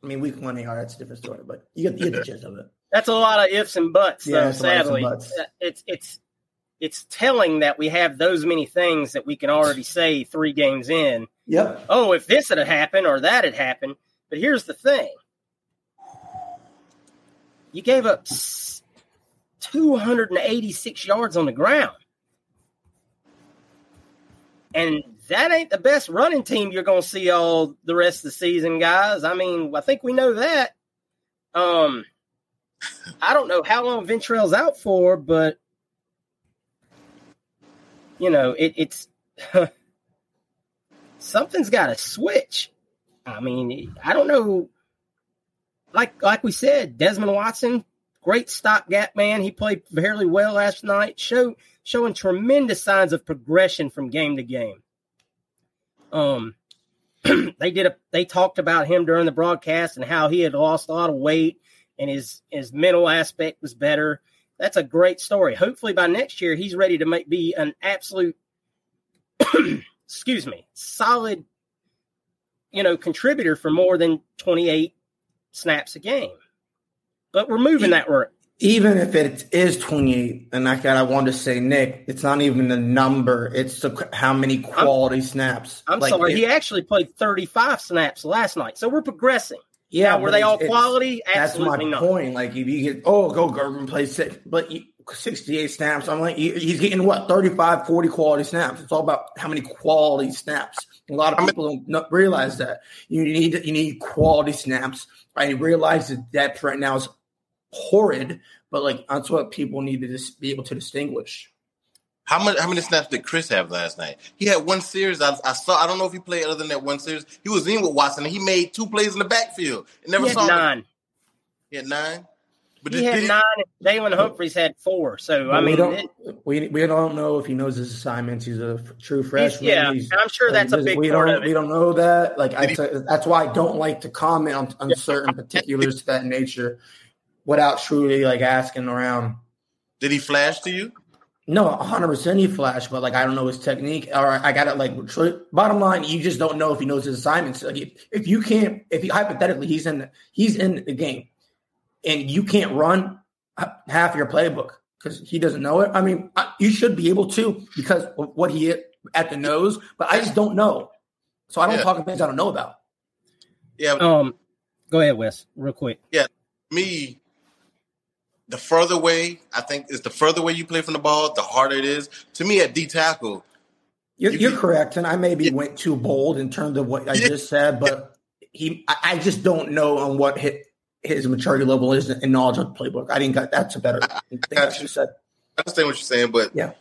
I mean, week one AR, that's a different story, but you get, you get the gist of it. that's a lot of ifs and buts. Yeah, though, it's a lot of ifs and sadly, buts. Uh, it's it's it's telling that we have those many things that we can already say three games in. Yep. Oh, if this had happened or that had happened. But here's the thing: you gave up 286 yards on the ground. And that ain't the best running team you're going to see all the rest of the season, guys. I mean, I think we know that. Um, I don't know how long Ventrell's out for, but you know, it, it's something's got to switch. I mean, I don't know. Like like we said, Desmond Watson, great stopgap man. He played fairly well last night. Show showing tremendous signs of progression from game to game. Um, they did a they talked about him during the broadcast and how he had lost a lot of weight and his his mental aspect was better. That's a great story. Hopefully by next year he's ready to make be an absolute excuse me, solid you know, contributor for more than 28 snaps a game. But we're moving that work even if it is 28 and like I want to say Nick it's not even the number. It's the, how many quality I'm, snaps. I'm like, sorry it, he actually played 35 snaps last night. So we're progressing. Yeah now, were they all quality? Absolutely that's my not. point. Like if you get oh go Gervon play six but 68 snaps I'm like he's getting what 35 40 quality snaps it's all about how many quality snaps a lot of people don't realize that you need you need quality snaps I realize the depth right now is horrid, but like that's what people need to just be able to distinguish. How much? How many snaps did Chris have last night? He had one series. I, I, saw. I don't know if he played other than that one series. He was in with Watson. and He made two plays in the backfield. And never he saw nine. Him. He had nine. But he had nine. Jalen Humphreys had four. So I mean, we don't, it, we, we don't know if he knows his assignments. He's a true freshman. Yeah, he's, I'm sure that's a big we part don't, of it. We don't know that. Like I, that's why I don't like to comment on, on certain particulars to that nature without truly like asking around. Did he flash to you? No, 100 percent he flashed, but like I don't know his technique, or I got it. Like bottom line, you just don't know if he knows his assignments. Like if, if you can't, if he hypothetically he's in the, he's in the game, and you can't run half your playbook because he doesn't know it. I mean, you should be able to because of what he hit at the nose, but I just don't know. So I don't yeah. talk about things I don't know about. Yeah. Um. Go ahead, Wes, real quick. Yeah. Me, the further away, I think is the further away you play from the ball, the harder it is. To me, at D tackle, you're, you are correct, and I maybe yeah. went too bold in terms of what I yeah. just said, but he, I just don't know on what hit his maturity level is and knowledge of the playbook. I didn't that's a better I, thing I, you said. I understand what you're saying, but yeah,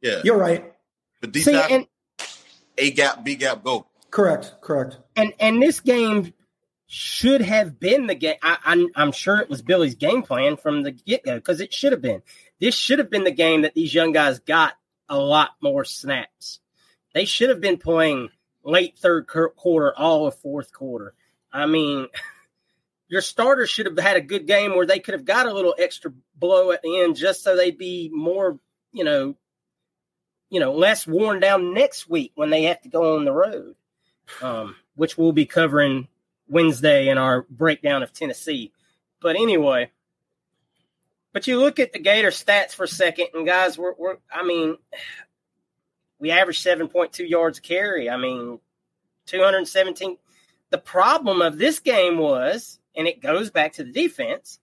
yeah, you're right. But D tackle, A gap, B gap, go. Correct, correct. And and this game should have been the game. I, am sure it was Billy's game plan from the get go because it should have been. This should have been the game that these young guys got a lot more snaps. They should have been playing late third quarter, all of fourth quarter. I mean, your starters should have had a good game where they could have got a little extra blow at the end just so they'd be more, you know, you know, less worn down next week when they have to go on the road. Um, which we'll be covering Wednesday in our breakdown of Tennessee. But anyway, but you look at the Gator stats for a second, and guys, we're, we're I mean, we averaged 7.2 yards a carry. I mean, 217. The problem of this game was, and it goes back to the defense,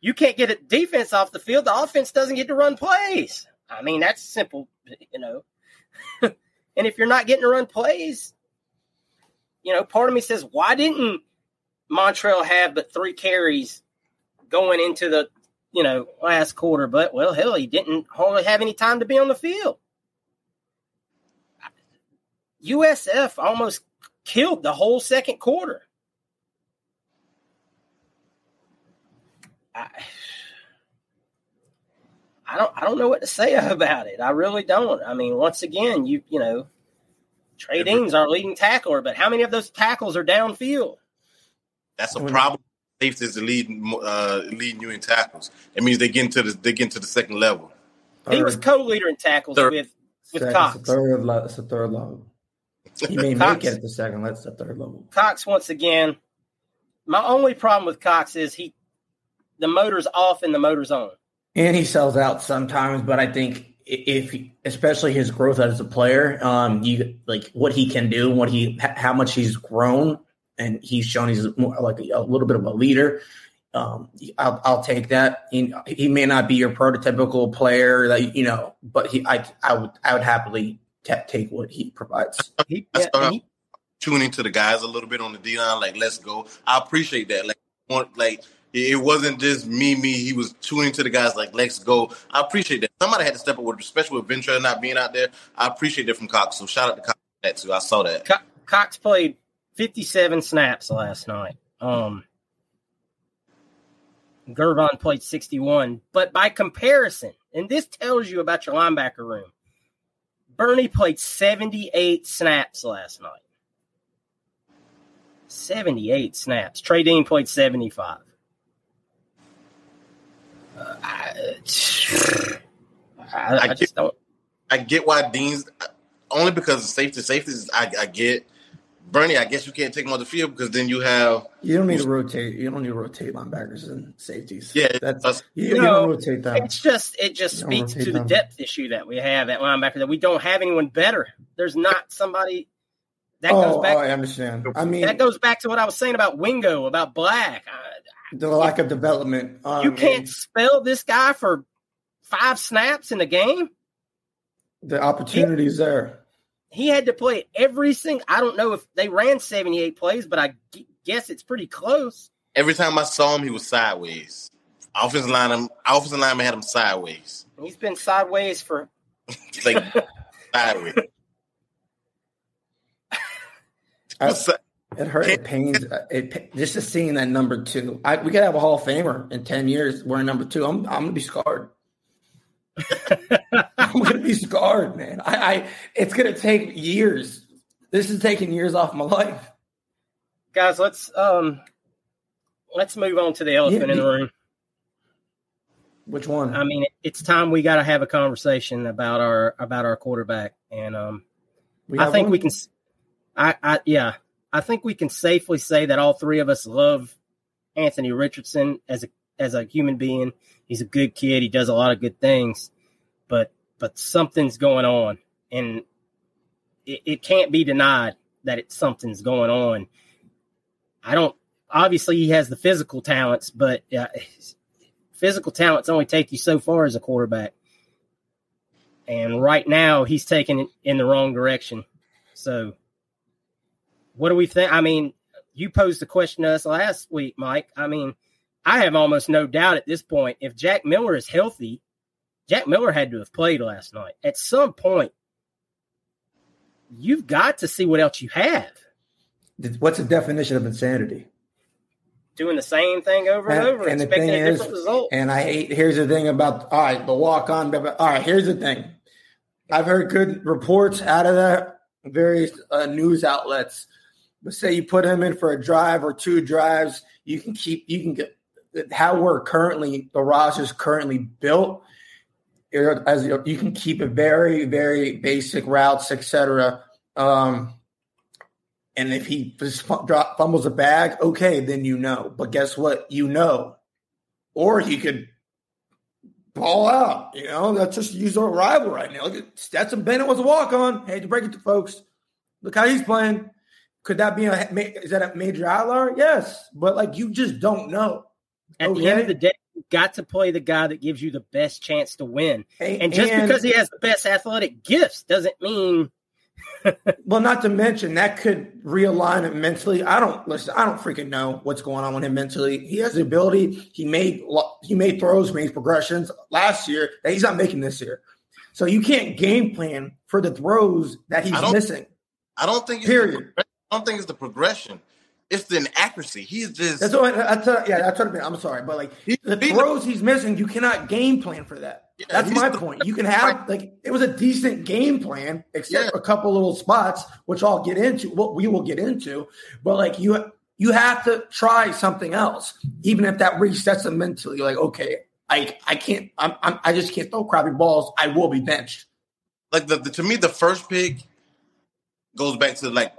you can't get a defense off the field. The offense doesn't get to run plays. I mean, that's simple, you know. and if you're not getting to run plays, you know, part of me says, why didn't Montrell have but three carries going into the, you know, last quarter? But well, hell, he didn't hardly have any time to be on the field. USF almost killed the whole second quarter. I, I don't I don't know what to say about it. I really don't. I mean, once again, you you know, Trey Dean's our leading tackler, but how many of those tackles are downfield? That's a problem. Safety is the leading uh, leading you in tackles. It means they get into the they get into the second level. He was co-leader in tackles third. with with second, Cox. It's a third, it's a third level. He may Cox, make it at the second. That's the third level. Cox once again. My only problem with Cox is he the motor's off and the motor's on. And he sells out sometimes, but I think if especially his growth as a player, um, you like what he can do, what he how much he's grown, and he's shown he's more like a, a little bit of a leader. Um, I'll, I'll take that. He, he, may not be your prototypical player that you know, but he I I would I would happily t- take what he provides. He, yeah, he, tuning to the guys a little bit on the D line, like let's go. I appreciate that. Like, want, like it wasn't just me, me. He was tuning to the guys like, let's go. I appreciate that. Somebody had to step up with, especially with Ventrell not being out there. I appreciate that from Cox. So shout out to Cox that too. I saw that. Co- Cox played 57 snaps last night. Um, Gervon played 61, but by comparison, and this tells you about your linebacker room. Burney played 78 snaps last night. 78 snaps. Trey Dean played 75. Uh, I, I, I, just don't. I get why Dean's only because of safety. Safety is I, I get. Burney, I guess you can't take him on the field because then you have you don't need to rotate. You don't need to rotate linebackers and safeties. Yeah, that's you, you don't rotate them. It's just it just speaks to the them. depth issue that we have at linebacker that we don't have anyone better. There's not somebody that oh, goes back. Oh, I understand. I mean, that goes back to what I was saying about Wingo, about Black. The lack of development. Um, you can't and, spell this guy for five snaps in the game. The opportunities there he had to play every single. I don't know if they ran 78 plays, but I guess it's pretty close. Every time I saw him, he was sideways. Offensive line, offensive lineman had him sideways. He's been sideways for like sideways. I, it hurt. It pains. It just to seeing that number two. I, we could have a Hall of Famer in ten years wearing number two. I'm I'm gonna be scarred. I'm gonna be scarred, man. I, I it's gonna take years. This is taking years off my life. Guys, let's um let's move on to the elephant yeah, in the room. Which one? I mean, it's time we got to have a conversation about our about our quarterback, and um, I think one? we can. I, I yeah, I think we can safely say that all three of us love Anthony Richardson as a as a human being. He's a good kid. He does a lot of good things, but but something's going on, and it, it can't be denied that it's something's going on. I don't. Obviously, he has the physical talents, but uh, physical talents only take you so far as a quarterback. And right now, he's taking it in the wrong direction. So, what do we think? I mean, you posed the question to us last week, Mike. I mean, I have almost no doubt at this point if Jack Miller is healthy, Jack Miller had to have played last night. At some point, you've got to see what else you have. What's the definition of insanity? Doing the same thing over and, and over, and expecting a different is, result. And I hate. Here's the thing about all right, the walk on. All right, here's the thing. I've heard good reports out of that various uh, news outlets. But say you put him in for a drive or two drives, you can keep you can get how we're currently the roster is currently built as you can keep it very very basic routes etc um, and if he just fumbles a bag okay then you know. But guess what? You know. Or he could ball out you know? Let's just use our rival right now. Look at Stetson Bennett was a walk on hate to break it to folks. Look how he's playing could that be a is that a major outlier yes but like you just don't know at okay. the end of the day, you've got to play the guy that gives you the best chance to win. And, and just and, because he has the best athletic gifts doesn't mean. well, not to mention that could realign him mentally. I don't listen. I don't freaking know what's going on with him mentally. He has the ability. He made he made throws, made progressions last year that he's not making this year. So you can't game plan for the throws that he's I missing. I don't think. Period. I don't think it's the progression it's the inaccuracy. He's just that's what I, I yeah, that's what I mean. I'm sorry, but like he, the throws he's missing, you cannot game plan for that. Yeah, that's my the, point. You can have like it was a decent game plan, except yeah. a couple little spots, which I'll get into. What we will get into, but like you, you have to try something else, even if that resets them mentally. Like, okay, I I can't, I'm, I'm I just can't throw crappy balls. I will be benched. Like the, the to me, the first pick goes back to like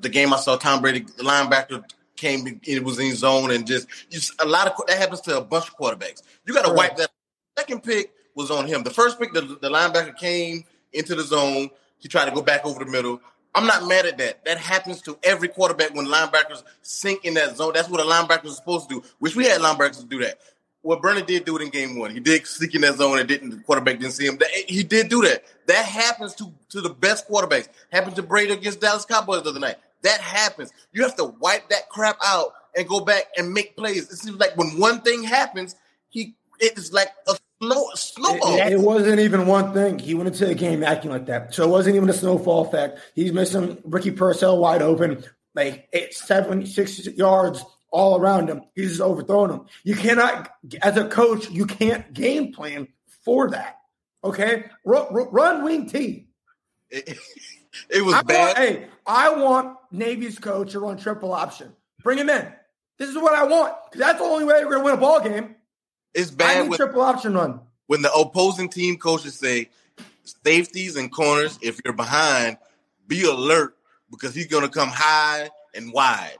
the game I saw Tom Brady, the linebacker came, it was in zone, and just, just a lot of that happens to a bunch of quarterbacks. You got to wipe that. Second pick was on him. The first pick, the, the linebacker came into the zone. He tried to go back over the middle. I'm not mad at that. That happens to every quarterback when linebackers sink in that zone. That's what a linebacker is supposed to do. Wish we had linebackers to do that. Well, Burney did do it in game one. He did sneak in that zone and didn't the quarterback didn't see him. He did do that. That happens to, to the best quarterbacks. Happened to Brady against Dallas Cowboys the other night. That happens. You have to wipe that crap out and go back and make plays. It seems like when one thing happens, he it is like a snow snowball. It, it, wasn't even one thing. He went into the game acting like that. So it wasn't even a snowfall effect. He's missing Ricky Pearsall wide open, like eight, seven, six yards all around him. He's just overthrowing him. You cannot, as a coach, you can't game plan for that. Okay, run, run wing T. It, it was I bad. Want, hey, I want Navy's coach to run triple option. Bring him in. This is what I want that's the only way we're going to win a ball game. it's I bad need with, triple option run. when the opposing team coaches say safeties and corners. If you're behind, be alert because he's going to come high and wide.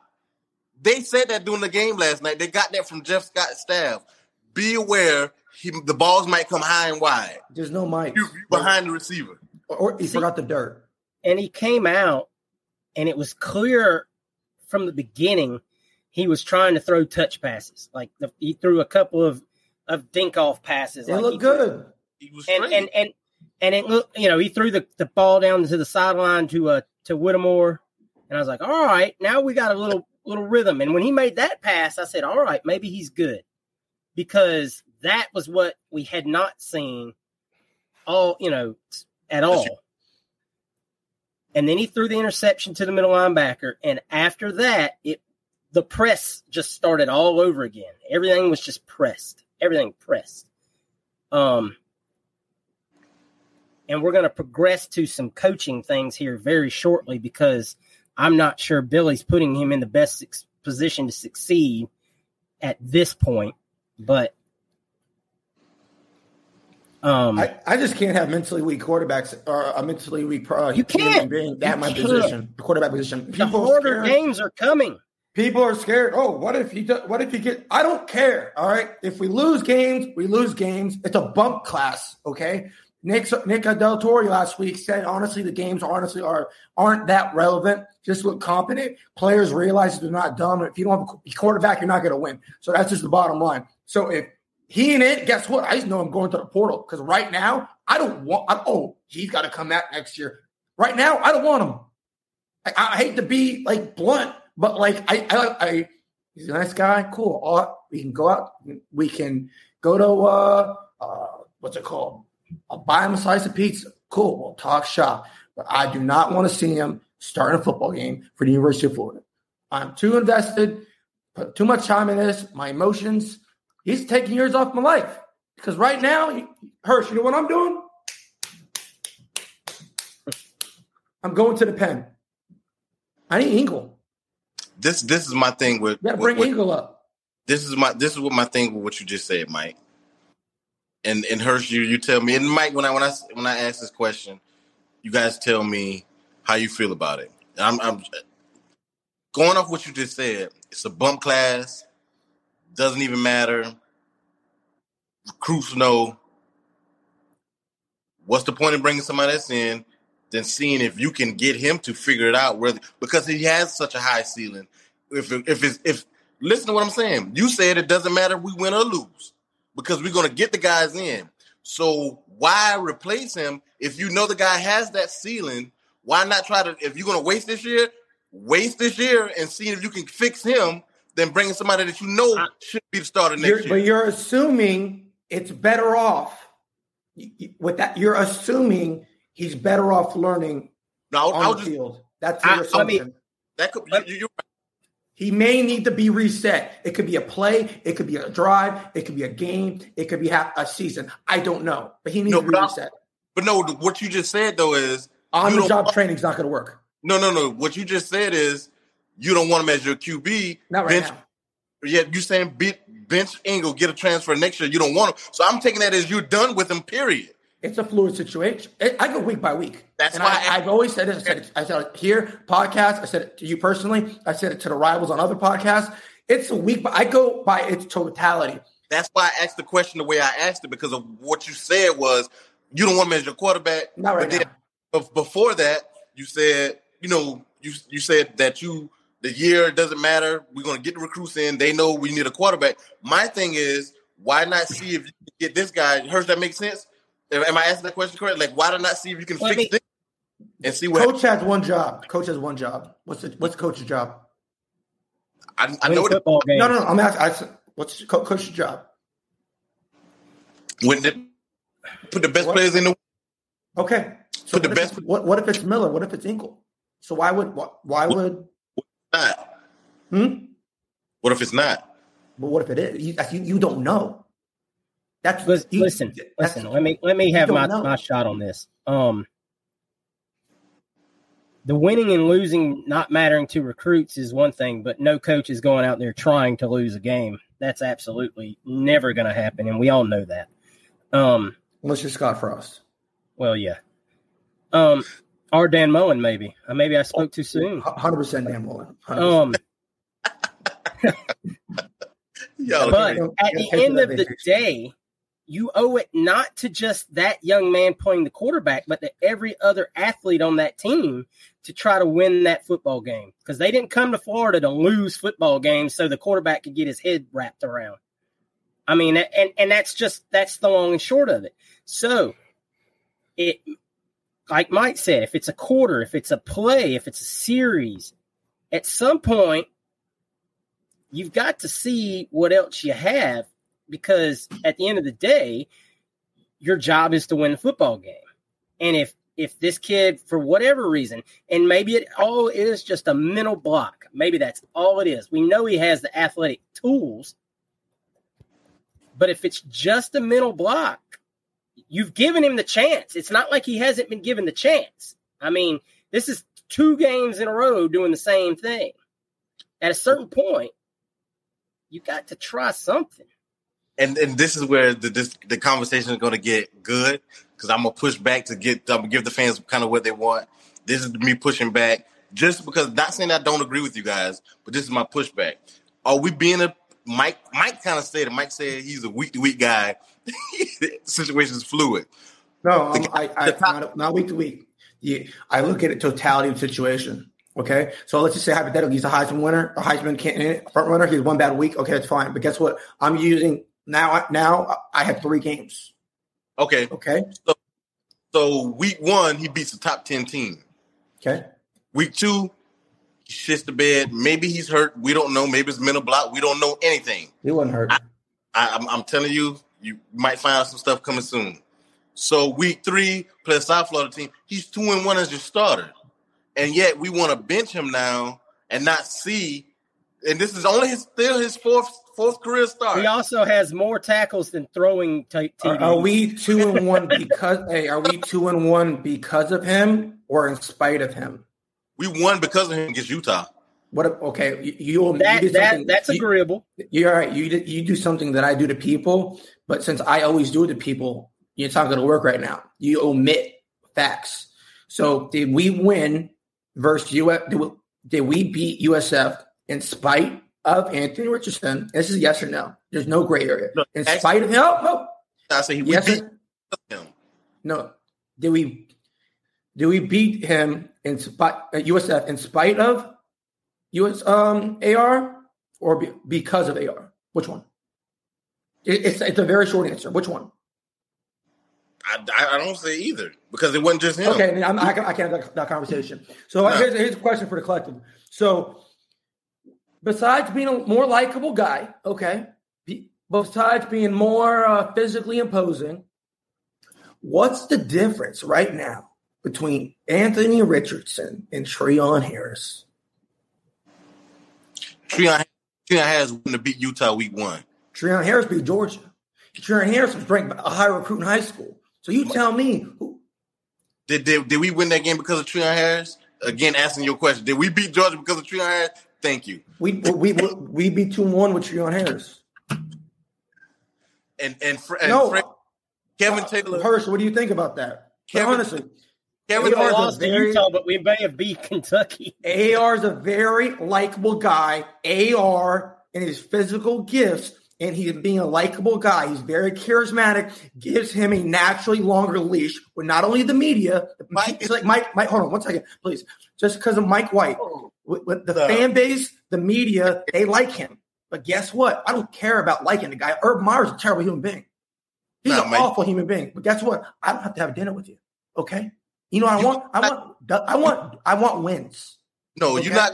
They said that during the game last night. They got that from Jeff Scott's staff. Be aware, he, the balls might come high and wide. There's no mic. You you behind the receiver. Or, or he See- forgot the dirt. and he came out and it was clear from the beginning he was trying to throw touch passes like the, he threw a couple of of dink off passes They like look he- good. He was and and and and it looked you know he threw the, the ball down to the sideline to uh to Whittemore and I was like all right now we got a little little rhythm. And when he made that pass I said all right maybe he's good. Because that was what we had not seen all you know at all. And then he threw the interception to the middle linebacker. And after that it the press just started all over again. Everything was just pressed. Everything pressed. Um and we're going to progress to some coaching things here very shortly because i'm not sure billy's putting him in the best position to succeed at this point but um I, I just can't have mentally weak quarterbacks or a mentally weak uh, You can't. being that You my can't. position, quarterback position. People are harder games are coming People are scared. Oh, what if he? Do, what if he get? I don't care. All right. If we lose games, we lose games. It's a bump class. Okay. Nick Nick Del Torre last week said honestly the games honestly are aren't that relevant. Just look competent. Players realize they're not dumb. If you don't have a quarterback, you're not going to win. So that's just the bottom line. So if he and it, guess what? I just know I'm going to the portal because right now I don't want. I, oh, he's got to come back next year. Right now, I don't want him. I, I hate to be like blunt, but like I, I, I he's a nice guy. Cool. Uh, we can go out. We can go to uh, uh, what's it called? I'll buy him a slice of pizza. Cool. We'll talk shop. But I do not want to see him start a football game for the University of Florida. I'm too invested. Put too much time in this. My emotions. He's taking years off my life because right now, he- Hirsch, you know what I'm doing? I'm going to the pen. I need Ingle. this this is my thing with, to bring with- Ingle up. this is my this is what my thing with what you just said, Mike. And and Hirsch, you you tell me, and Mike, when I when I when I ask this question, you guys tell me how you feel about it. I'm, I'm going off what you just said. It's a bump class. Doesn't even matter. Recruits know. What's the point in bringing somebody that's in Then seeing if you can get him to figure it out? Whether because he has such a high ceiling. If if it's if listen to what I'm saying. You said it doesn't matter if we win or lose because we're going to get the guys in. So why replace him if you know the guy has that ceiling? Why not try to? If you're going to waste this year, waste this year and see if you can fix him. Then bringing somebody that you know I- should be the starter next You're, year. but you're assuming it's better off. With that, you're assuming he's better off learning no, I, on will the just field. That's I- your me- assumption. that could you, you, He may need to be reset. It could be a play. It could be a drive. It could be a game. It could be half a season. I don't know, but he needs No, to be reset. But no, what you just said though is On the job training's not going to work. No, no, no. What you just said is you don't want him as your QB. Not right bench, now. Yeah, you saying bench Ingle, get a transfer next year. You don't want him. So I'm taking that as you're done with him. Period. It's a fluid situation. It, I go week by week. That's and why I, I've always said it. I said it. I said it here, podcast. I said it to you personally. I said it to the rivals on other podcasts. It's a week, but I go by its totality. That's why I asked the question the way I asked it because of what you said was you don't want him as your quarterback. Not right but then bef- before that, you said you know you you said that you the year doesn't matter. We're going to get the recruits in. They know we need a quarterback. My thing is why not see if you can get this guy? Hurts that makes sense. Am am I asking that question correct? Like why not see if you can Let fix me- this and see what Coach has one job. Coach has one job. What's the, what's coach's job? I, I know what football games. No, no, no. I'm asking. What's co- coach's job? when the, put the best What? players in the Okay. So Put the best- what, what if it's Miller? What if it's Inkle? So why would why, why would not. hmm? What if it's not? But what if it is? You, you, you don't know. That's Listen, he- listen, that's- listen. Let me let me have my, know. my shot on this. Um, the winning and losing not mattering to recruits is one thing, but no coach is going out there trying to lose a game. That's absolutely never going to happen, and we all know that. Um, Unless you're Scott Frost. well, yeah. Um, or Dan Mullen, maybe. Uh, maybe I spoke too soon. Hundred percent Dan Mullen. 100%. Um, Yo, but at the end of the vacation. day, you owe it not to just that young man playing the quarterback, but to every other athlete on that team to try to win that football game. Because they didn't come to Florida to lose football games so the quarterback could get his head wrapped around. I mean, and and that's just that's the long and short of it. So it like Mike said, if it's a quarter, if it's a play, if it's a series, at some point you've got to see what else you have because at the end of the day, your job is to win the football game. And if if this kid, for whatever reason, and maybe it all is just a mental block, maybe that's all it is. We know he has the athletic tools, but if it's just a mental block, you've given him the chance. It's not like he hasn't been given the chance. I mean, this is two games in a row doing the same thing. At a certain point, you got to try something. And and this is where the this, the conversation is going to get good because I'm gonna push back to get um, give the fans kind of what they want. This is me pushing back just because not saying I don't agree with you guys, but this is my pushback. Are we being a Mike? Mike kind of said it. Mike said he's a week to week guy. Situation is fluid. No, The- I, I the not, not week to week. Yeah, I look at it totality of the situation. Okay, so let's just say hypothetically he's a Heisman winner, a Heisman candidate, front runner. He's one bad week. Okay, that's fine. But guess what? I'm using now. Now I have three games. Okay, Okay, so so week one he beats the top ten team. okay. Week two, he shits the bed. Maybe he's hurt. We don't know. Maybe it's mental block. We don't know anything. He wasn't hurt. I, I'm, I'm telling you, you might find out some stuff coming soon. So week three, play South Florida team. He's two and one as your starter, and yet we want to bench him now and not see. And this is only his, still his fourth fourth career start. He also has more tackles than throwing t- Are, TDs. are we two and one because? hey, are we two and one because of him or in spite of him? We won because of him against Utah. What? if- Okay, you, you, that, you that that's you- agreeable. You're all right. You you do something that I do to people, but since I always do it to people, it's not going to work right now. You omit facts. So did we win versus UF? Did we, did we beat USF in spite of Anthony Richardson? This is yes or no. There's no gray area. In actually- spite of him, no, no, I say we yes, beat him. no. Did we? Did we beat him in spite uh, USF in spite of US um, AR or be, because of AR? Which one? It, it's it's a very short answer. Which one? I, I, don't say either because it wasn't just him. Okay, I'm, I, I can't have that, that conversation. So No. here's, here's a question for the collective. So besides being a more likable guy, okay, besides being more uh, physically imposing, what's the difference right now between Anthony Richardson and Treon Harris? Treon, Treon Harris wouldn't have beat Utah week one. Treon Harris beat Georgia. Treon Harris was ranked a high recruit in high school. So you tell me who, Did, did did we win that game because of Treon Harris? Again, asking your question. Did we beat Georgia because of Treon Harris? Thank you. we we we, we beat two one with Treon Harris. And and, Fr- and No, Fred- Kelvin uh, Taylor. Hirsch, what do you think about that? Kevin- honestly, Kevin We AR is a lost to Utah, but we may have beat Kentucky. AR is a very likable guy. AR and his physical gifts, and he's being a likable guy. He's very charismatic. Gives him a naturally longer leash with not only the media. Mike- it's like Mike. Mike, hold on one second, please. Just because of Mike White, oh. With, the fan base, the media, they like him. But guess what? I don't care about liking the guy. Urban Meyer's a terrible human being. He's Nah, an awful human being. But guess what? I don't have to have dinner with you. Okay. You know what I You- want? I want. I want. I want wins. No, Okay. you're not.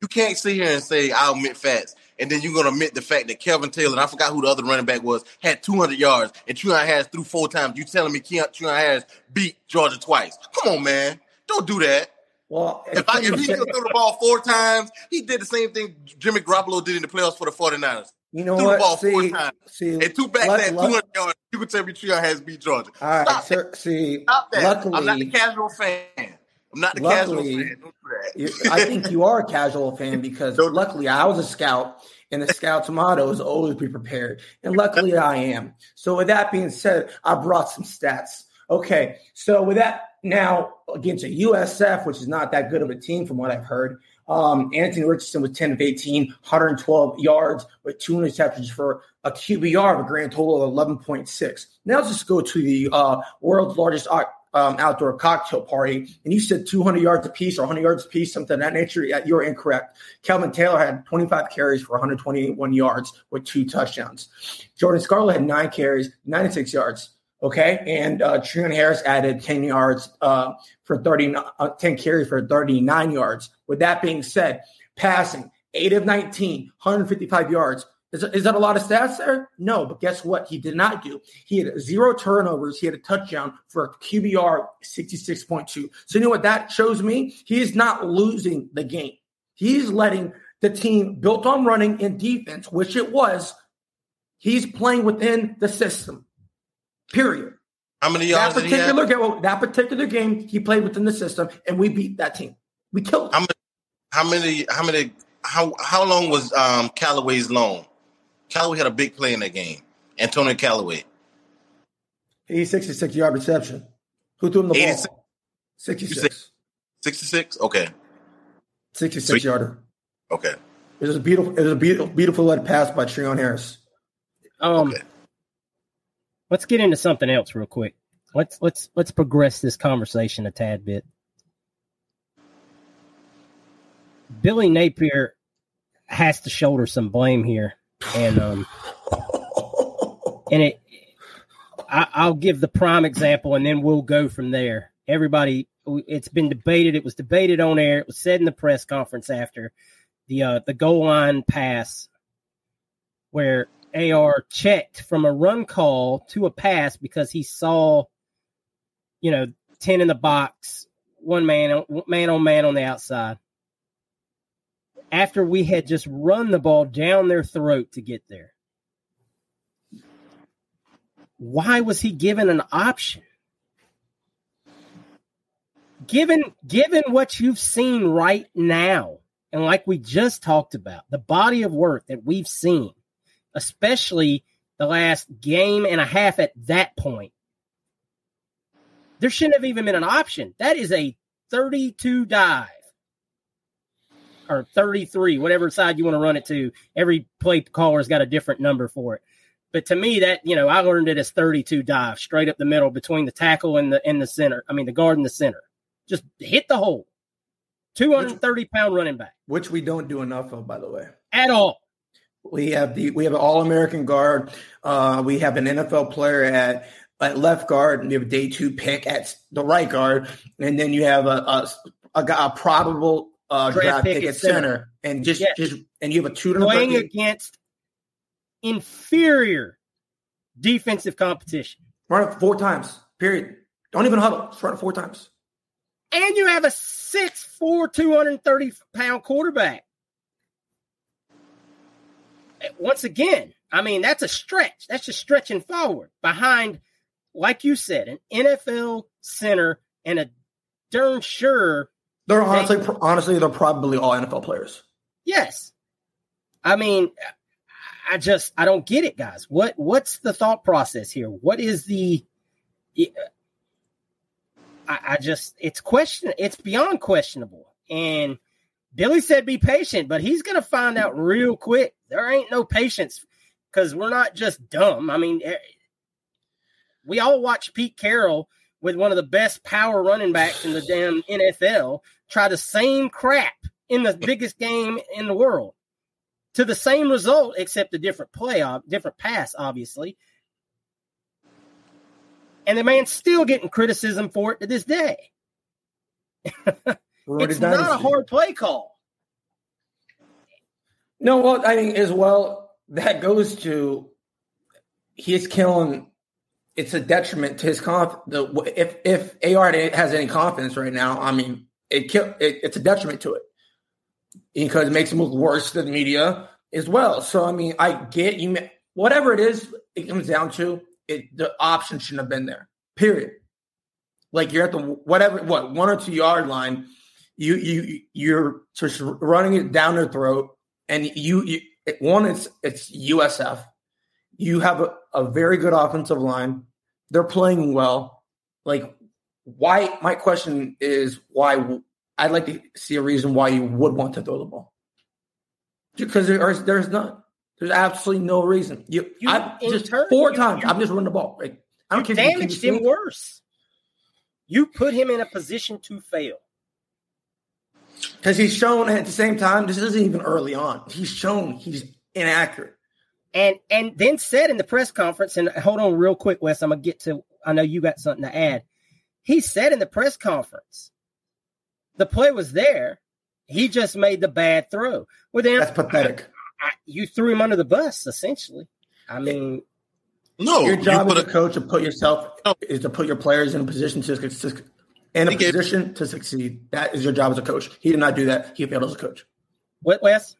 You can't sit here and say I'll admit facts, and then you're gonna admit the fact that Kelvin Taylor, and I forgot who the other running back was, had 200 yards, and Treon Harris threw four times. You telling me Treon Harris beat Georgia twice? Come on, man, don't do that. Well, If, I, if he could throw the ball four times, he did the same thing Jimmy Garoppolo did in the playoffs for the 49ers. You know threw what? the ball see, four times. see, And two back that luck- 200 yards. You can tell me Treon has beat Georgia. All right, Stop sir, see, Stop that. luckily, I'm not the casual fan. I'm not the Luckily, casual fan. Don't do that. I think you are a casual fan because luckily I was a scout, and the scout's motto is always be prepared. And luckily I am. So with that being said, I brought some stats. Okay, so with that now against a USF, which is not that good of a team from what I've heard. Um, Anthony Richardson was 10 of 18, 112 yards with two interceptions for a QBR of a grand total of 11.6. Now let's just go to the uh, world's largest uh, um, outdoor cocktail party, and you said 200 yards apiece or 100 yards apiece, something of that nature. You're incorrect. Kelvin Taylor had 25 carries for 121 yards with two touchdowns. Jordan Scarlett had nine carries, 96 yards. Okay, and uh, Treon Harris added 10 yards uh, for 30, uh, 10 carries for 39 yards. With that being said, passing eight of 19, 155 yards. Is, is that a lot of stats there? No, but guess what? He did not do. He had zero turnovers. He had a touchdown for a QBR 66.2. So you know what that shows me? He is not losing the game. He's letting the team built on running and defense, which it was. He's playing within the system. Period. How many That yards did he have? particular game, that particular game, he played within the system, and we beat that team. We killed. Them. How many? How many? How? How how long was um Callaway's loan? Callaway had a big play in that game. Antonio Callaway. He's 66 yard reception. Who threw him the 86. ball? 66. 66? Okay. 66 Sweet. yarder. Okay. It was a beautiful. It was a beautiful, beautiful led pass by Treon Harris. Um, Okay. Let's get into something else real quick. Let's let's let's progress this conversation a tad bit. Billy Napier has to shoulder some blame here, and um, and it. I, I'll give the prime example, and then we'll go from there. Everybody, it's been debated. It was debated on air. It was said in the press conference after the uh, the goal line pass, where AR checked from a run call to a pass because he saw, you know, ten in the box, one man man on man on the outside. After we had just run the ball down their throat to get there, why was he given an option? Given given what you've seen right now, and like we just talked about, the body of work that we've seen, especially the last game and a half at that point, there shouldn't have even been an option. That is a 32 dive or 33, whatever side you want to run it to. Every play caller's got a different number for it. But to me, that you know, I learned it as 32 dive straight up the middle between the tackle and the and the center. I mean, the guard and the center. Just hit the hole. 230 pound running back Which we don't do enough of, by the way. at all. We have the we have an all American guard. Uh, we have an NFL player at at left guard, and you have a day two pick at the right guard, and then you have a a, a, guy- a probable uh, Draft pick pick, at at center, center. and just Yes. just and you have a two Playing against inferior defensive competition. run it four times. Period. Don't even huddle. Just run it four times. And you have a 6'4, 230 pound quarterback. Once again, I mean, that's a stretch. That's just stretching forward behind, like you said, an NFL center and a darn sure, They're honestly honestly they're probably all NFL players. yes. I mean, I just I don't get it, guys. What what's the thought process here? What is the uh, I, I just it's question it's beyond questionable. And Billy said be patient, but he's gonna find out real quick. There ain't no patience because we're not just dumb. I mean, eh, we all watch Pete Carroll with one of the best power running backs in the damn NFL try the same crap in the biggest game in the world to the same result, except a different play, ob- different pass, obviously. And the man's still getting criticism for it to this day. It's not a hard play call. No, well, I think as well that goes to he's killing. It's a detriment to his conf. The, if if AR has any confidence right now, I mean, it, kill, it it's a detriment to it because it makes him look worse to the media. as well. So I mean, I get you. Whatever it is, it comes down to it. The option shouldn't have been there. Period. Like you're at the whatever what one or two yard line, you you you're just running it down their throat, and you, you one it's it's USF. You have a, a very good offensive line. They're playing well. Like why? My question is why. I'd like to see a reason why you would want to throw the ball because there's there's none. There's absolutely no reason. You, You- I just turn, four you- times. you- I'm just running the ball. Like, I don't care. damaged him worse. You put him in a position to fail. Because he's shown at the same time, this isn't even early on. He's shown he's inaccurate. And and then said in the press conference, and hold on real quick, Wes, I'm gonna get to I know you got something to add. He said in the press conference, the play was there. He just made the bad throw. Well, then That's pathetic. I, you threw him under the bus, essentially. I mean, No, Your job put as a coach to put yourself is to put your players in a position to, to in a He gave- position to succeed. That is your job as a coach. He did not do that. He failed as a coach. what, Wes?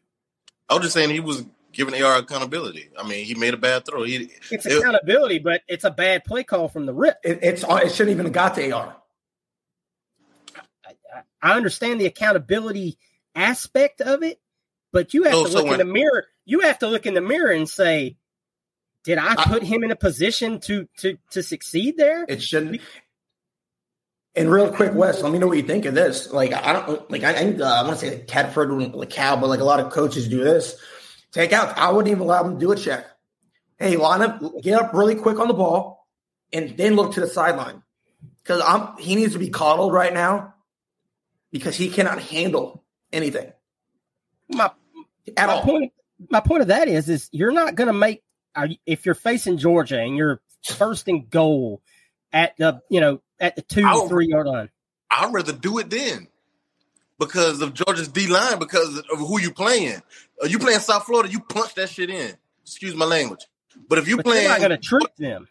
I was just saying he was giving AR accountability. I mean, he made a bad throw. He It's it- accountability, but it's a bad play call from the rip. It, it's it shouldn't even have got to AR. I, I understand the accountability aspect of it, but you have So- to so look in the mirror. You have to look in the mirror and say, "Did I I- put him in a position to to to succeed there?" It shouldn't. And real quick, Wes, let me know what you think of this. Like, I don't like. I, I, uh, I want to say Catford like Cal, but like a lot of coaches do this. Take out. I wouldn't even allow them to do a check. Hey, line up, get up really quick on the ball, and then look to the sideline because I'm. He needs to be coddled right now because he cannot handle anything My at my all. point my point of that is is you're not going to make if you're facing Georgia and you're first and goal at the you know at the two I'll- three yard line. I'd rather do it then because of Georgia's D line, because of who you playing. Are you playing South Florida? You punch that shit in. Excuse my language. But if you But playing, you're not going to trick them.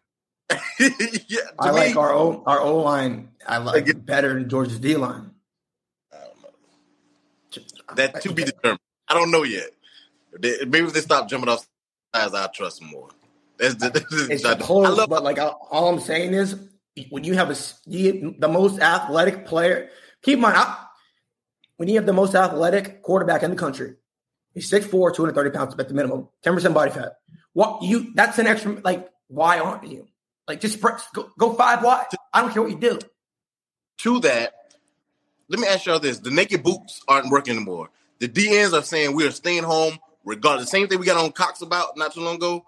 yeah, I me, like our O our O line. I like it better than Georgia's D line. that to be determined. I don't know yet. Maybe if they stop jumping off sides, I trust them more. That's the, that's the- It's I close, love but like all all I'm saying is when you have a you, the most athletic player, keep in mind I, when you have the most athletic quarterback in the country, he's 6'4", 230 pounds at the minimum, ten percent body fat. What you? That's an extra. Like, why aren't you? Like, just press, go, go five wide. I don't care what you do. to that, let me ask y'all this: the naked boots aren't working anymore. The DNs are saying we are staying home regardless. Same thing we got on Cox about not too long ago.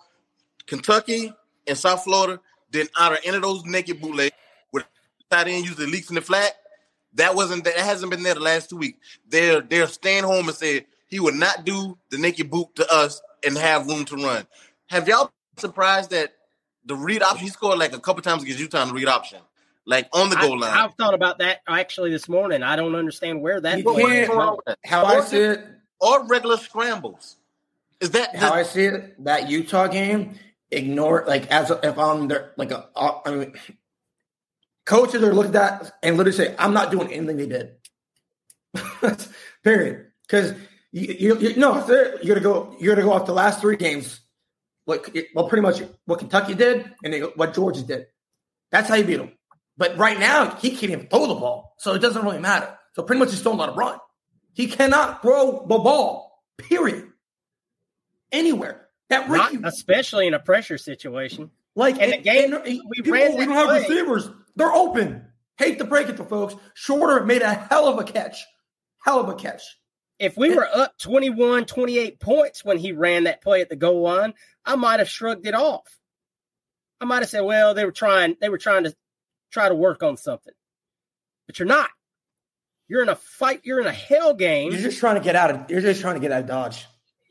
Kentucky and South Florida didn't honor any of those naked bootlegs with tight end usually leaks in the flat. That wasn't that hasn't been there the last two weeks. They're they're staying home and said he would not do the naked boot to us and have room to run. Have y'all been surprised that the read option he scored like a couple times against Utah in the read option, like on the I, goal line? I've thought about that actually this morning. I don't understand where that. You What- what's can't- going on with? How I see it, or regular scrambles. Is that how I see it, that Utah game, ignore like as if I'm there, like a, I mean, coaches are looking at and literally say, "I'm not doing anything they did." Period. Because you, you, you no, you're gonna go, you're gonna go off the last three games. What well, pretty much what Kentucky did and they, what Georgia did. That's how you beat them. But right now, he can't even throw the ball, so it doesn't really matter. So pretty much, he's still not a run. He cannot throw the ball. Period. Anywhere. That not, especially in a pressure situation. like and the game- and- and we people, ran we don't have play. receivers. They're open. Hate to break it to folks. Shorter made a hell of a catch. Hell of a catch. If we were up 21, 28 points when he ran that play at the goal line, I might have shrugged it off. I might have said, well, they were trying, they were trying to try to work on something. But you're not. You're in a fight, you're in a hell game. You're just trying to get out of. You're just trying to get out of Dodge.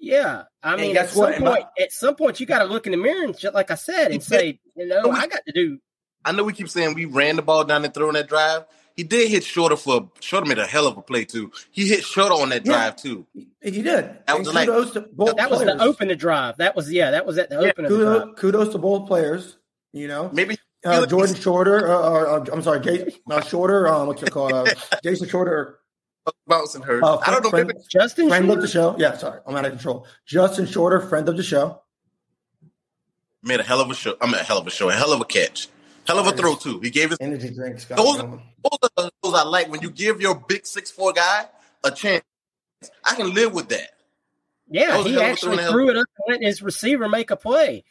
Yeah, I mean, at some what? And my- point, at some point, you got to look in the mirror and, like I said, and say, you know, we- I got to do. I know we keep saying we ran the ball down and throw in that drive. He did hit shorter for shorter made a hell of a play too. He hit shorter on that Yeah. drive too. He did. That And was like- kudos to both That was the players. open the drive. That was yeah, that was at the Yeah, open Kudos, kudos to both players. You know, Maybe uh, Jordan Shorter, uh, or, uh, I'm sorry, Jay, uh, Shorter. Uh, what's it called? Uh, Jason Shorter bouncing her. Uh, I don't know. friend- Maybe, Justin friend of the show. Yeah, sorry, I'm out of control. Justin Shorter, friend of the show. made a hell of a show. I mean, a hell of a show. A hell of a catch. Hell of a throw too. He gave his. Energy drinks. got Those, going. those are the those I like. When you give your big six four guy a chance, I can live with that. Yeah, That he hell actually throw in the threw it up and let his receiver make a play.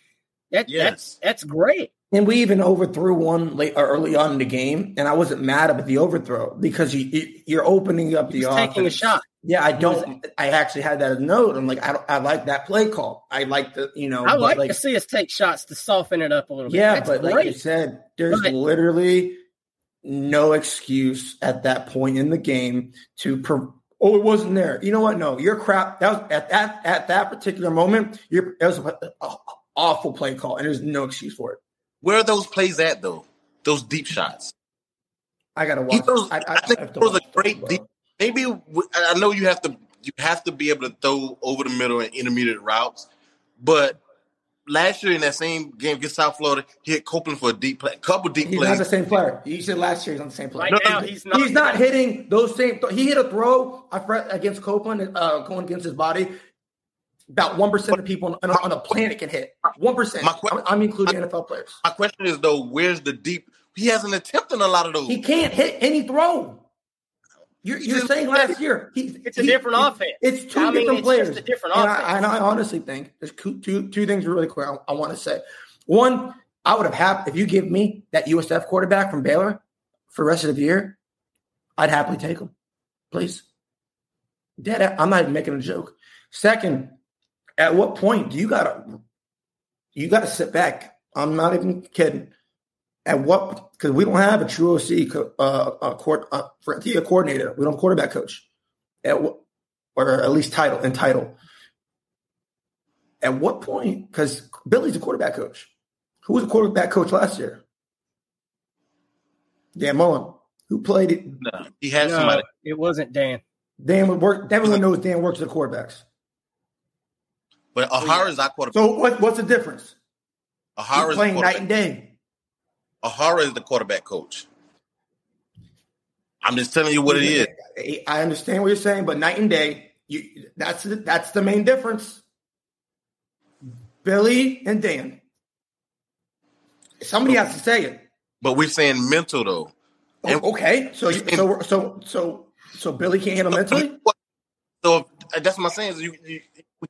That, Yes. That's that's great. And we even overthrew one late or early on in the game, and I wasn't mad about the overthrow because you, you're opening up He the was taking a shot. Yeah, I don't. I actually had that as a note. I'm like, I, don't- I like that play call. I like the, you know, I but like, to see us take shots to soften it up a little bit. Yeah, That's but like great. you said, there's But- literally no excuse at that point in the game to. Pro- oh, it wasn't there. You know what? No, you're crap. That was at that at that particular moment. That was an awful play call, and there's no excuse for it. Where are those plays at though? Those deep shots. I gotta He watch. throws. I, I, think have he to throws a great bro. deep. Maybe w- I know you have to. You have to be able to throw over the middle and intermediate routes, but last year in that same game against South Florida, he hit Copeland for a deep play, couple deep He's plays. not the same player. You said last year he's on the same player. Right now, he's not. He's not hitting those same. He hit a throw against Copeland, uh, going against his body. About one percent of people on, on the planet can hit. One percent. My que- I'm, I'm including NFL players. My question is though, where's the deep? He hasn't attempted a lot of those. He can't hit any throw. You're, you're saying last year. He, It's a he- different he- offense. It's two I mean, different it's players. just a different and offense. I, and I honestly think there's two, two, two things really quick I, I want to say. One, I would have had if you give me that USF quarterback from Baylor for the rest of the year, I'd happily take him. Please. Dead. I'm not even making a joke. Second, at what point do you gotta you gotta sit back? I'm not even kidding. At what? Because we don't have a true OC uh, uh, court, uh, for- a coordinator. We don't have a quarterback coach. At what, or at least title and title. At what point? Because Billy's a quarterback coach. Who was a quarterback coach last year? Dan Mullen. Who played it? No, he had No, somebody. it wasn't Dan. Dan would work. Everyone knows Dan works with the quarterbacks. But oh, Ahara is our quarterback. So what, what's the difference? Ahara He's is playing night and day. Ahara is the quarterback coach. I'm just telling you what it is. I understand what you're saying, but night and day, you, that's the, that's the main difference. Billy and Dan. Somebody has to say it. But we're saying mental though. Oh, and- Oh, okay, so you, so so so so Billy can't handle mentally. So if, that's what I'm saying. Is you, you,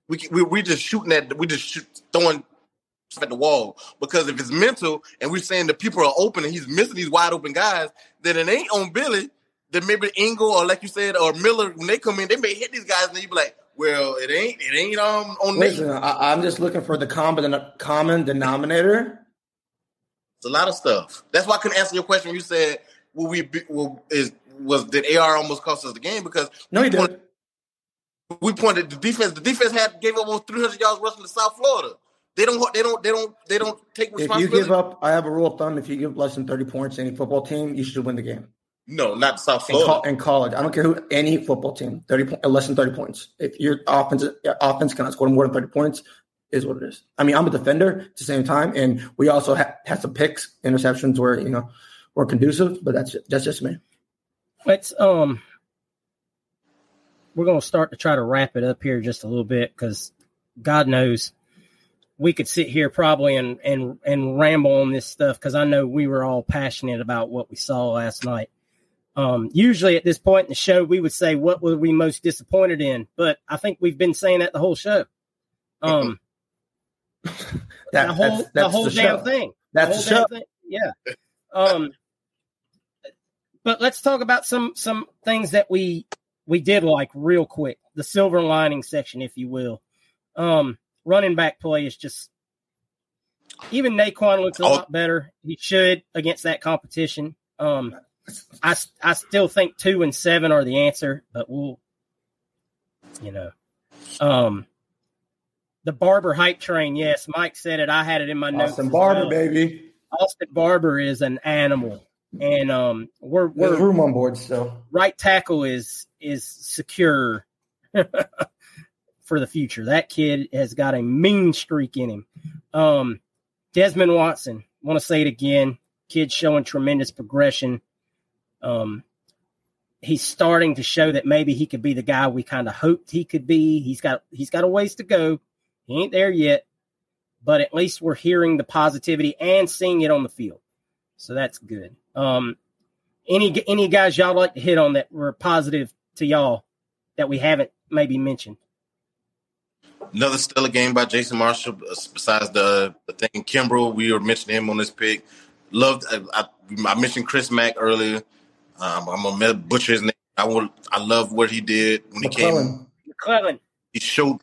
we, we we just shooting at we just shoot, throwing stuff at the wall because if it's mental and we're saying the people are open and he's missing these wide open guys, then it ain't on Billy. Then maybe Engel or like you said or Miller when they come in, they may hit these guys and you be like, well, it ain't it ain't um on Nate. Listen, I, I'm just looking for the common common denominator. It's a lot of stuff. That's why I couldn't answer your question when you said, "Will we be? Will, is was did AR almost cost us the game?" Because No, he pointed, did. We pointed the defense. The defense had gave up almost 300 yards rushing to South Florida. They don't. They don't. They don't. They don't take If you give up, I have a rule of thumb: if you give less than 30 points to any football team, you should win the game. no, not South In, Florida. co- in college, I don't care who any football team, 30 po- less than 30 points. If your offense your offense cannot score more than 30 points, is what it is. I mean, I'm a defender at the same time, and we also ha- had some picks, interceptions where you know were conducive, but that's that's just me. Let's um, we're gonna start to try to wrap it up here just a little bit because God knows we could sit here probably and and and ramble on this stuff because I know we were all passionate about what we saw last night. Um, usually at this point in the show, we would say what were we most disappointed in, but I think we've been saying that the whole show. Um, That, the whole that's, the whole the damn show. thing. That's the whole show. thing. Yeah. Um, but let's talk about some some things that we we did like real quick. The silver lining section, if you will. Um, running back play is just even Nay'Quan looks a Oh. lot better. He should against that competition. Um, I I still think two and seven are the answer, but we'll you know. Um, the Barber hype train. Yes, Mike said it. I had it in my notes. Austin Barber, well. baby. Austin Barber is an animal, and um, we're we're room on board still. right tackle is is secure for the future. That kid has got a mean streak in him. Um, Desmond Watson, want to say it again. Kid showing tremendous progression. Um, he's starting to show that maybe he could be the guy we kind of hoped he could be. He's got he's got a ways to go. He ain't there yet, but at least we're hearing the positivity and seeing it on the field. So that's good. Um, any any guys y'all like to hit on that were positive to y'all that we haven't maybe mentioned? Another stellar game by Jason Marshall. Besides the the thing, Kimbrel, we were mentioning him on this pick. Loved. I, I, I mentioned Chris Mack earlier. Um, I'm gonna butcher his name. I will. I love what he did when McClellan. he came. McClellan. He showed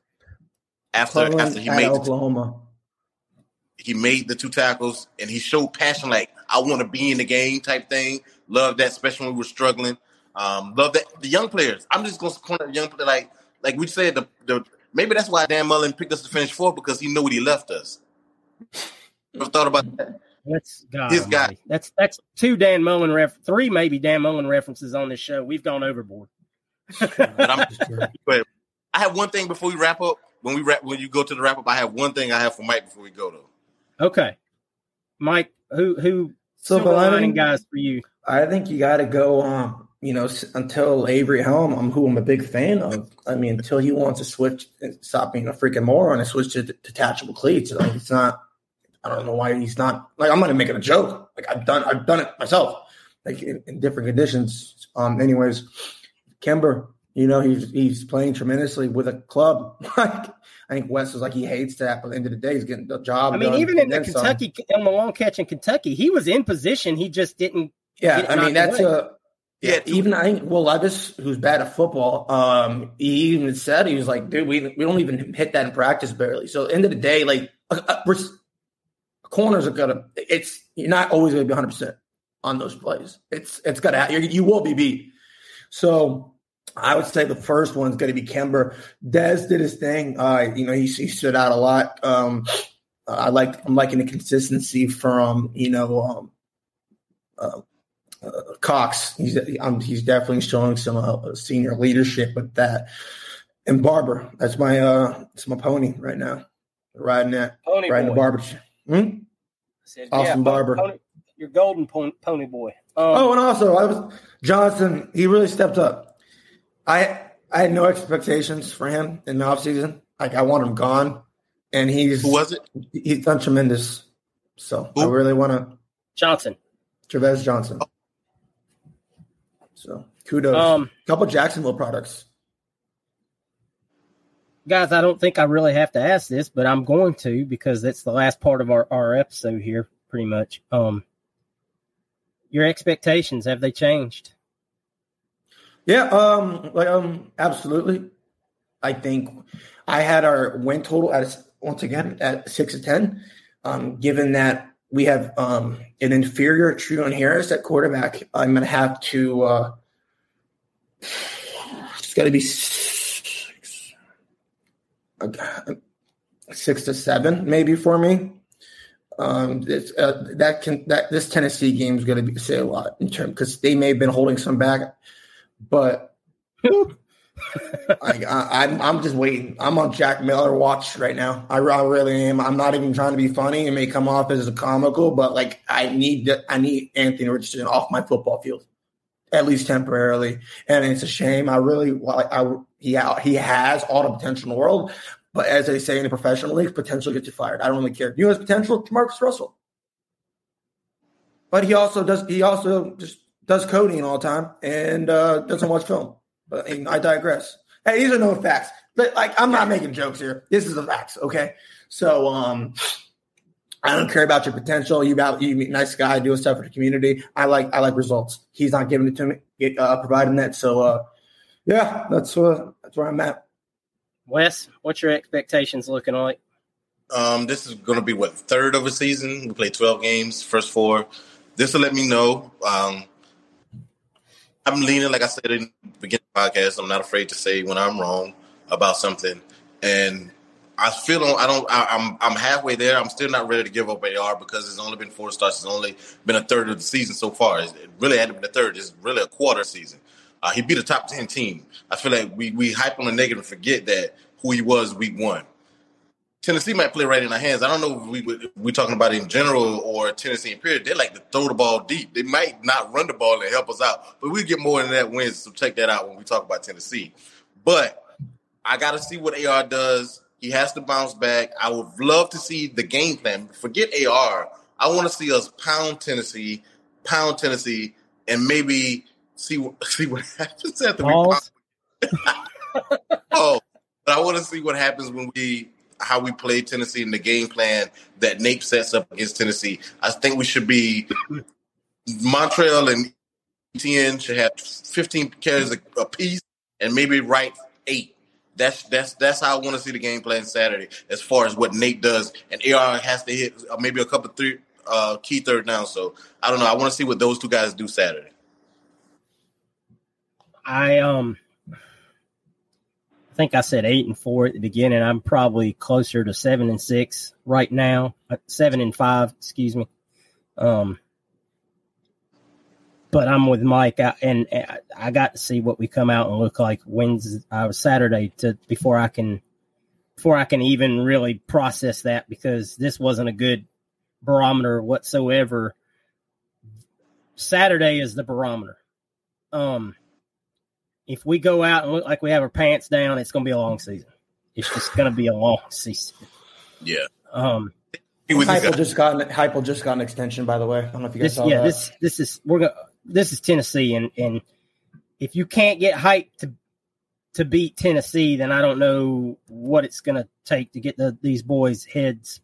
after McClellan after he at made the, Oklahoma. he made the two tackles and he showed passion like I want to be in the game type thing. Love that, especially when we were struggling. Um, love that the young players. I'm just gonna point at young players like like we said the the maybe that's why Dan Mullen picked us to finish fourth because he knew what he left us. Ever thought about that? That's God. His guy. That's that's two Dan Mullen ref, three maybe Dan Mullen references on this show. We've gone overboard. But I'm but I have one thing before we wrap up. When we wrap when you go to the wrap up, I have one thing I have for Mike before we go though. Okay, Mike, who who Silver silver lining lining? guys for you? I think you got to go. Um, you know, until Avery Helm, I'm who I'm a big fan of. I mean, until he wants to switch and stop being a freaking moron and switch to detachable cleats. Like it's not. I don't know why he's not. Like I'm not making a joke. Like I've done. I've done it myself. Like in, in different conditions. Um. Anyways, Kimber, you know, he's he's playing tremendously with a club. Like I think West is like he hates that, but at the end of the day, he's getting the job. I mean, done even in the then some. Kentucky on the long catch in Kentucky, he was in position. He just didn't. Yeah, I mean that's away. a yeah. Even I Will Levis, who's bad at football, um, he even said he was like, dude, we we don't even hit that in practice barely. So end of the day, like corners are gonna. It's you're not always gonna be 100 percent on those plays. It's it's gonna you you will be beat. So I would say the first one's to be Kimber. Dez did his thing. Uh, you know, he, he stood out a lot. Um, I like I'm liking the consistency from you know um, uh, uh, Cox. He's um, he's definitely showing some uh, senior leadership with that. And Barber, that's my uh, that's my pony right now. Riding that, Pony riding boy. the Barber. Hmm? I said, Austin Barber. Pony, your golden pony, pony boy. Um, Oh, and also I was Johnson. He really stepped up. I I had no expectations for him in the offseason. Like I want him gone, and he's Who was it? he's done tremendous. So I really want to Johnson. Travis Johnson. So kudos. Um, couple Jacksonville products. guys, I don't think I really have to ask this, but I'm going to because that's the last part of our, our episode here, pretty much. Um, your expectations have they changed? Yeah, um, like um, absolutely. I think I had our win total at once again at six to ten. Um, given that we have um an inferior Treon Harris at quarterback, I'm gonna have to. uh It's got to be six, six to seven, maybe for me. Um, uh, that can that this Tennessee game is going to say a lot in terms because they may have been holding some back, but I, I, I'm I'm just waiting. I'm on Jack Miller watch right now. I, I really am. I'm not even trying to be funny. It may come off as a comical, but like I need to, I need Anthony Richardson off my football field, at least temporarily. And it's a shame. I really I he he has all the potential in the world, but as they say in the professional league, potential gets you fired. I don't really care. You his potential, Marcus Russell, but he also does he also just does coding all the time and uh, doesn't watch film. But and I digress. Hey, these are no facts. But like, I'm not making jokes here. This is the facts. Okay. So, um, I don't care about your potential. You about you nice guy doing stuff for the community. I like I like results. He's not giving it to me, get, uh, providing that. So, uh, yeah, that's uh, that's where I'm at. Wes, what's your expectations looking like? Um, this is going to be what third of a season. We played twelve games, first four. This will let me know. Um, I'm leaning, like I said in the beginning of the podcast. I'm not afraid to say when I'm wrong about something, and I feel I don't. I, I'm I'm halfway there. I'm still not ready to give up AR because it's only been four starts. It's only been a third of the season so far. It really hadn't been a third. It's really a quarter season. Uh, he beat a top ten team. I feel like we we hype on the negative and forget that who he was week one. Tennessee might play right in our hands. I don't know if we if we talking about in general or Tennessee in period. They like to throw the ball deep. They might not run the ball and help us out, but we get more than that wins. So check that out when we talk about Tennessee. But I got to see what AR does. He has to bounce back. I would love to see the game plan. Forget AR. I want to see us pound Tennessee, pound Tennessee, and maybe see see what happens after Balls. we oh, but I want to see what happens when we how we play Tennessee and the game plan that Nate sets up against Tennessee. I think we should be Montrell and Etienne should have 15 carries a, a piece and maybe right eight. That's that's that's how I want to see the game plan Saturday as far as what Nate does. And AR has to hit uh, maybe a couple three uh, key third down. So I don't know. I want to see what those two guys do Saturday. I um think I said eight and four at the beginning. I'm probably closer to seven and six right now. Uh, Seven and five, excuse me. Um, but I'm with Mike, I, and uh, I got to see what we come out and look like Wednesday, uh, Saturday, to before I can before I can even really process that because this wasn't a good barometer whatsoever. Saturday is the barometer. Um, if we go out and look like we have our pants down, it's going to be a long season. It's just going to be a long season. Yeah. Um, He Heupel just got an, Heupel just got an extension, by the way. I don't know if you guys this, saw yeah, that. this, this is we're going. to This is Tennessee, and and if you can't get hype to to beat Tennessee, then I don't know what it's going to take to get the, these boys' heads.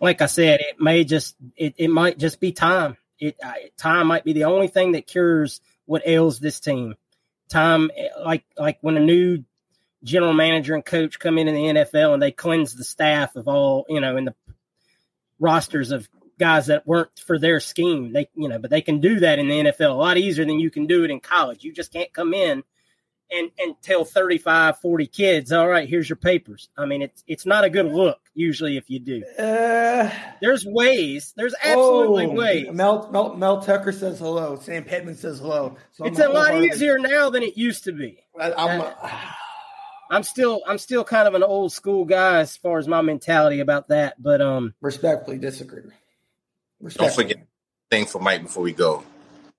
Like I said, it may just it, it might just be time. It uh, time might be the only thing that cures what ails this team. Time, eh, like like when a new general manager and coach come in in the NFL and they cleanse the staff of all you know in the rosters of guys that weren't for their scheme. They you know, but they can do that in the NFL a lot easier than you can do it in college. You just can't come in and and tell 35 40 kids all right here's your papers i mean it's it's not a good look usually if you do Uh, there's ways there's absolutely oh, ways Mel, Mel Mel Tucker says hello. Sam Pittman says hello. So it's I'm a lot gonna- easier now than it used to be I, I'm, i'm still i'm still kind of an old school guy as far as my mentality about that but um respectfully disagree. Don't Respectfully. forget thing for Mike before we go.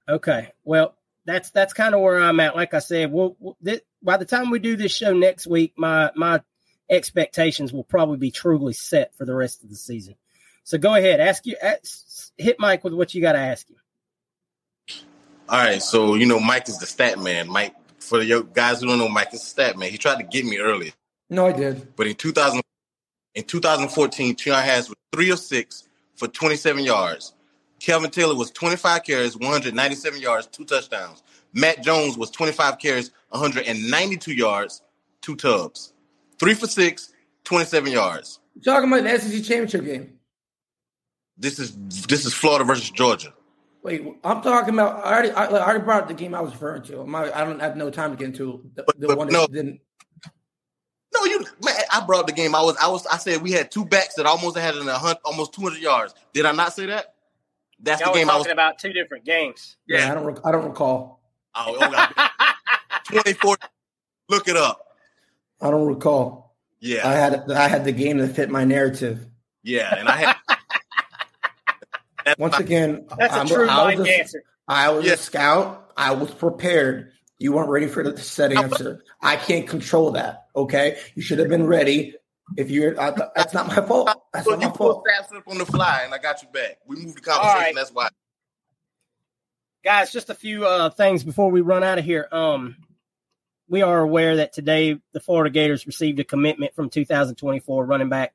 Okay. Well, that's that's kind of where I'm at. Like I said, we'll, we'll this, by the time we do this show next week, my my expectations will probably be truly set for the rest of the season. So go ahead, ask you, ask, hit Mike with what you got to ask him. All right, so you know Mike is the stat man. Mike, for the guys who don't know, Mike is the stat man. He tried to get me earlier, No, I did. but in 2000, in 2014, Treon Harris was three of six for 27 yards. Kelvin Taylor was 25 carries, 197 yards, two touchdowns. Matt Jones was 25 carries, 192 yards, two tubs. Three for six, 27 yards. You're talking about the SEC championship game. This is this is Florida versus Georgia. Wait, I'm talking about. I already, I, I already brought up the game I was referring to. Not- I don't have no time to get into the, But- the but one no. that didn't. No, you man, I brought up the game. I was I was I said we had two backs that almost had in a hunt almost 200 yards. Did I not say that? That's the game I was. Talking about two different games. Yeah, I don't. rec- I don't recall. Oh, oh, 24. Look it up. I don't recall. Yeah, I had I had the game that fit my narrative. yeah, and I had. Once again, That's a I'm- true I was Mike a- answer. I was Yeah. a scout. I was prepared. You weren't ready for the set answer. I can't control that. Okay, you should have been ready. If you're, I, that's not my fault. That's So not you my pulled fault. stats up on the fly, and I got you back. We moved the conversation. right. That's why. guys just a few uh, things before we run out of here um, we are aware that today the florida gators received a commitment from 2024 running back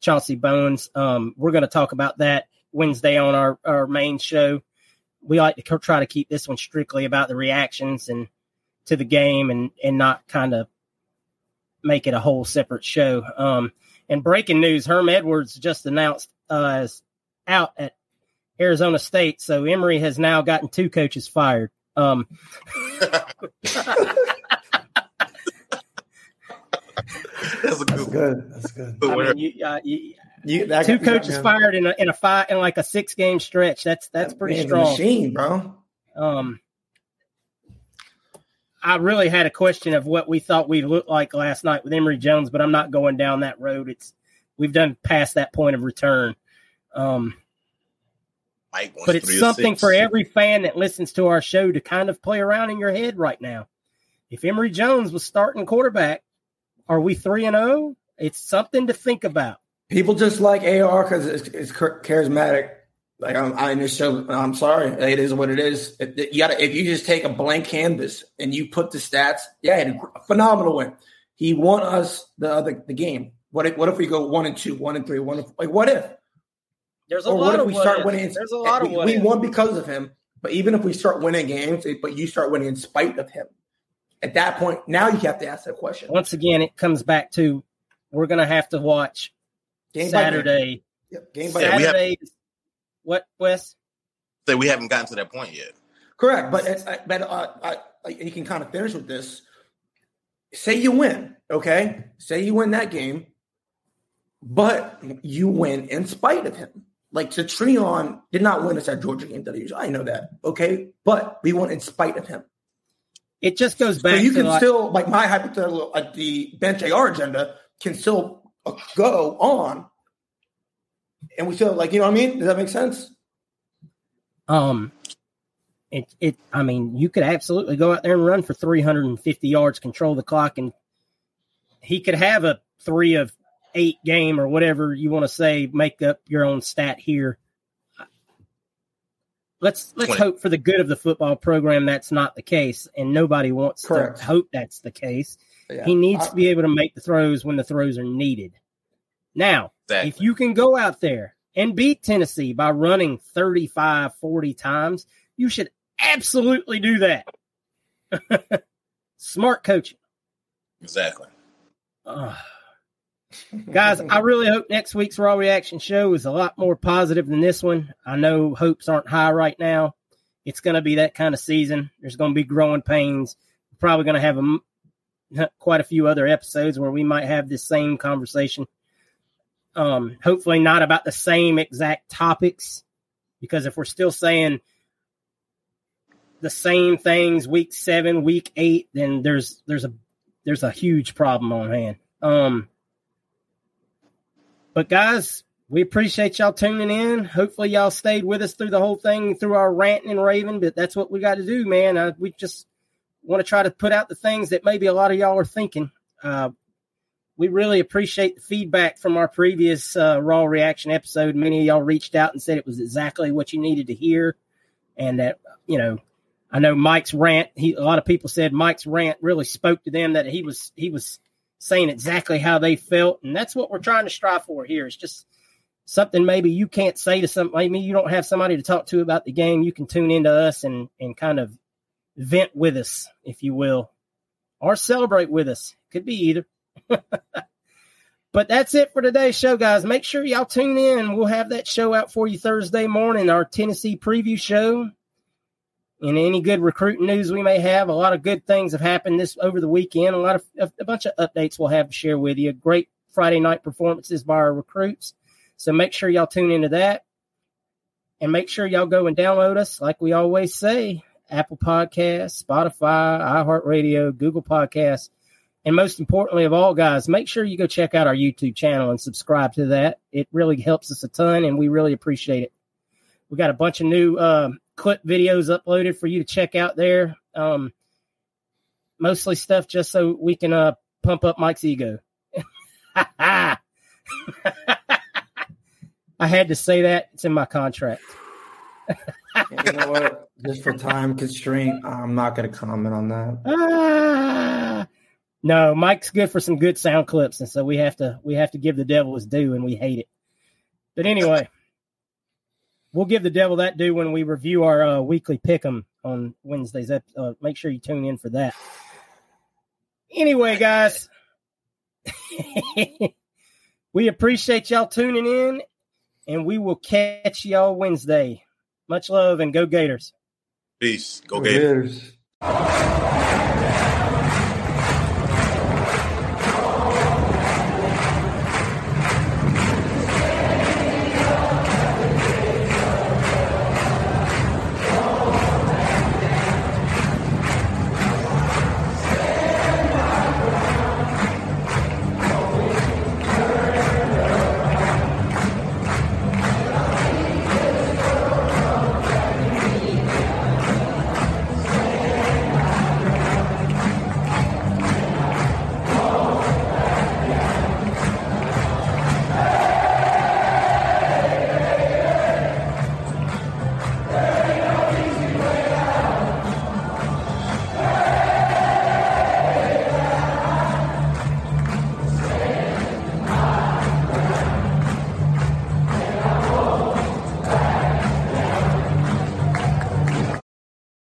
Chauncey Bowens um, we're going to talk about that wednesday on our, our main show we like to try to keep this one strictly about the reactions and to the game and and not kind of make it a whole separate show um, and breaking news herm edwards just announced uh, is out at Arizona State. So Emory has now gotten two coaches fired. Um, That's a That's good. good. That's good. I mean, you, uh, you, You, that, two coaches me fired in a in a five in like a six game stretch. That's that's that pretty man's strong. Machine, bro. Um, I really had a question of what we thought we looked like last night with Emory Jones, but I'm not going down that road. It's we've done past that point of return. Um, Mike wants but it's something six. for every fan that listens to our show to kind of play around in your head right now. If Emory Jones was starting quarterback, are we three and zero? It's something to think about. People just like AR because it's, it's charismatic. Like I'm, I just show. I'm sorry, it is what it is. If, you gotta, if you just take a blank canvas and you put the stats, yeah, he had a phenomenal win. He won us the other the game. What if, what if we go one and two, one and three, one if, like what if? There's a Or lot what if of we what start ifs. winning? There's a lot of we, what we ifs. won because of him. But even if we start winning games, but you start winning in spite of him, at that point, now you have to ask that question. Once again, it comes back to we're going to have to watch Game by game. Saturday. Yep, game by Yeah, game. have- Saturday. What Wes? Say we haven't gotten to that point yet. Correct, but it's, I- but uh, I, I, you can kind of finish with this. Say you win, okay? Say you win that game, but you win in spite of him. Like Treon did not win us that Georgia game that he usually. I know that, okay, but we won in spite of him. It just goes So back you to can like, still like my hypothetical, uh, the bench AR agenda can still uh, go on, and we still like you know what I mean. Does that make sense? um it it I mean, you could absolutely go out there and run for 350 yards, control the clock and he could have a 3 of 8 game or whatever you want to say, make up your own stat here. Let's let's 20. hope for the good of the football program that's not the case and nobody wants Correct. to hope that's the case. Yeah. He needs I- to be able to make the throws when the throws are needed. Now, Exactly. if you can go out there and beat Tennessee by running 35, 40 times, you should absolutely do that. Smart coaching. Exactly. Ugh. Guys, I really hope next week's Raw Reaction show is a lot more positive than this one. I know hopes aren't high right now. It's going to be that kind of season. There's going to be growing pains. We're probably going to have a, quite a few other episodes where we might have this same conversation. Um, hopefully not about the same exact topics, because if we're still saying the same things week seven, week eight, then there's there's a there's a huge problem on hand. Um, but guys, we appreciate y'all tuning in. Hopefully, y'all stayed with us through the whole thing, through our ranting and raving. But that's what we got to do, man. Uh, we just want to try to put out the things that maybe a lot of y'all are thinking. Uh, we really appreciate the feedback from our previous uh, raw reaction episode. Many of y'all reached out and said it was exactly what you needed to hear, and that you know I know Mike's rant. He, a lot of people said Mike's rant really spoke to them. That he was he was saying exactly how they felt, and that's what we're trying to strive for here. It's just something maybe you can't say to some. Maybe you don't have somebody to talk to about the game. You can tune into us and and kind of vent with us, if you will, or celebrate with us. Could be either. but that's it for today's show, guys. Make sure y'all tune in. We'll have that show out for you Thursday morning, our Tennessee preview show and any good recruiting news we may have. A lot of good things have happened this over the weekend. A lot of a bunch of updates we'll have to share with you. Great Friday night performances by our recruits. So make sure y'all tune into that. And make sure y'all go and download us, like we always say, Apple Podcasts, Spotify, iHeartRadio, Google Podcasts. And most importantly of all, guys, make sure you go check out our YouTube channel and subscribe to that. It really helps us a ton, and we really appreciate it. We got a bunch of new uh, clip videos uploaded for you to check out there. Um, mostly stuff just so we can uh, pump up Mike's ego. I had to say that. It's in my contract. you know what? Just for time constraint, I'm not going to comment on that. Ah! No, Mike's good for some good sound clips, and so we have to we have to give the devil his due, and we hate it. But anyway, we'll give the devil that due when we review our uh, weekly pick'em on Wednesdays. Ep- Uh, make sure you tune in for that. Anyway, guys, we appreciate y'all tuning in, and we will catch y'all Wednesday. Much love and go Gators. Peace. Go Gators. Gators.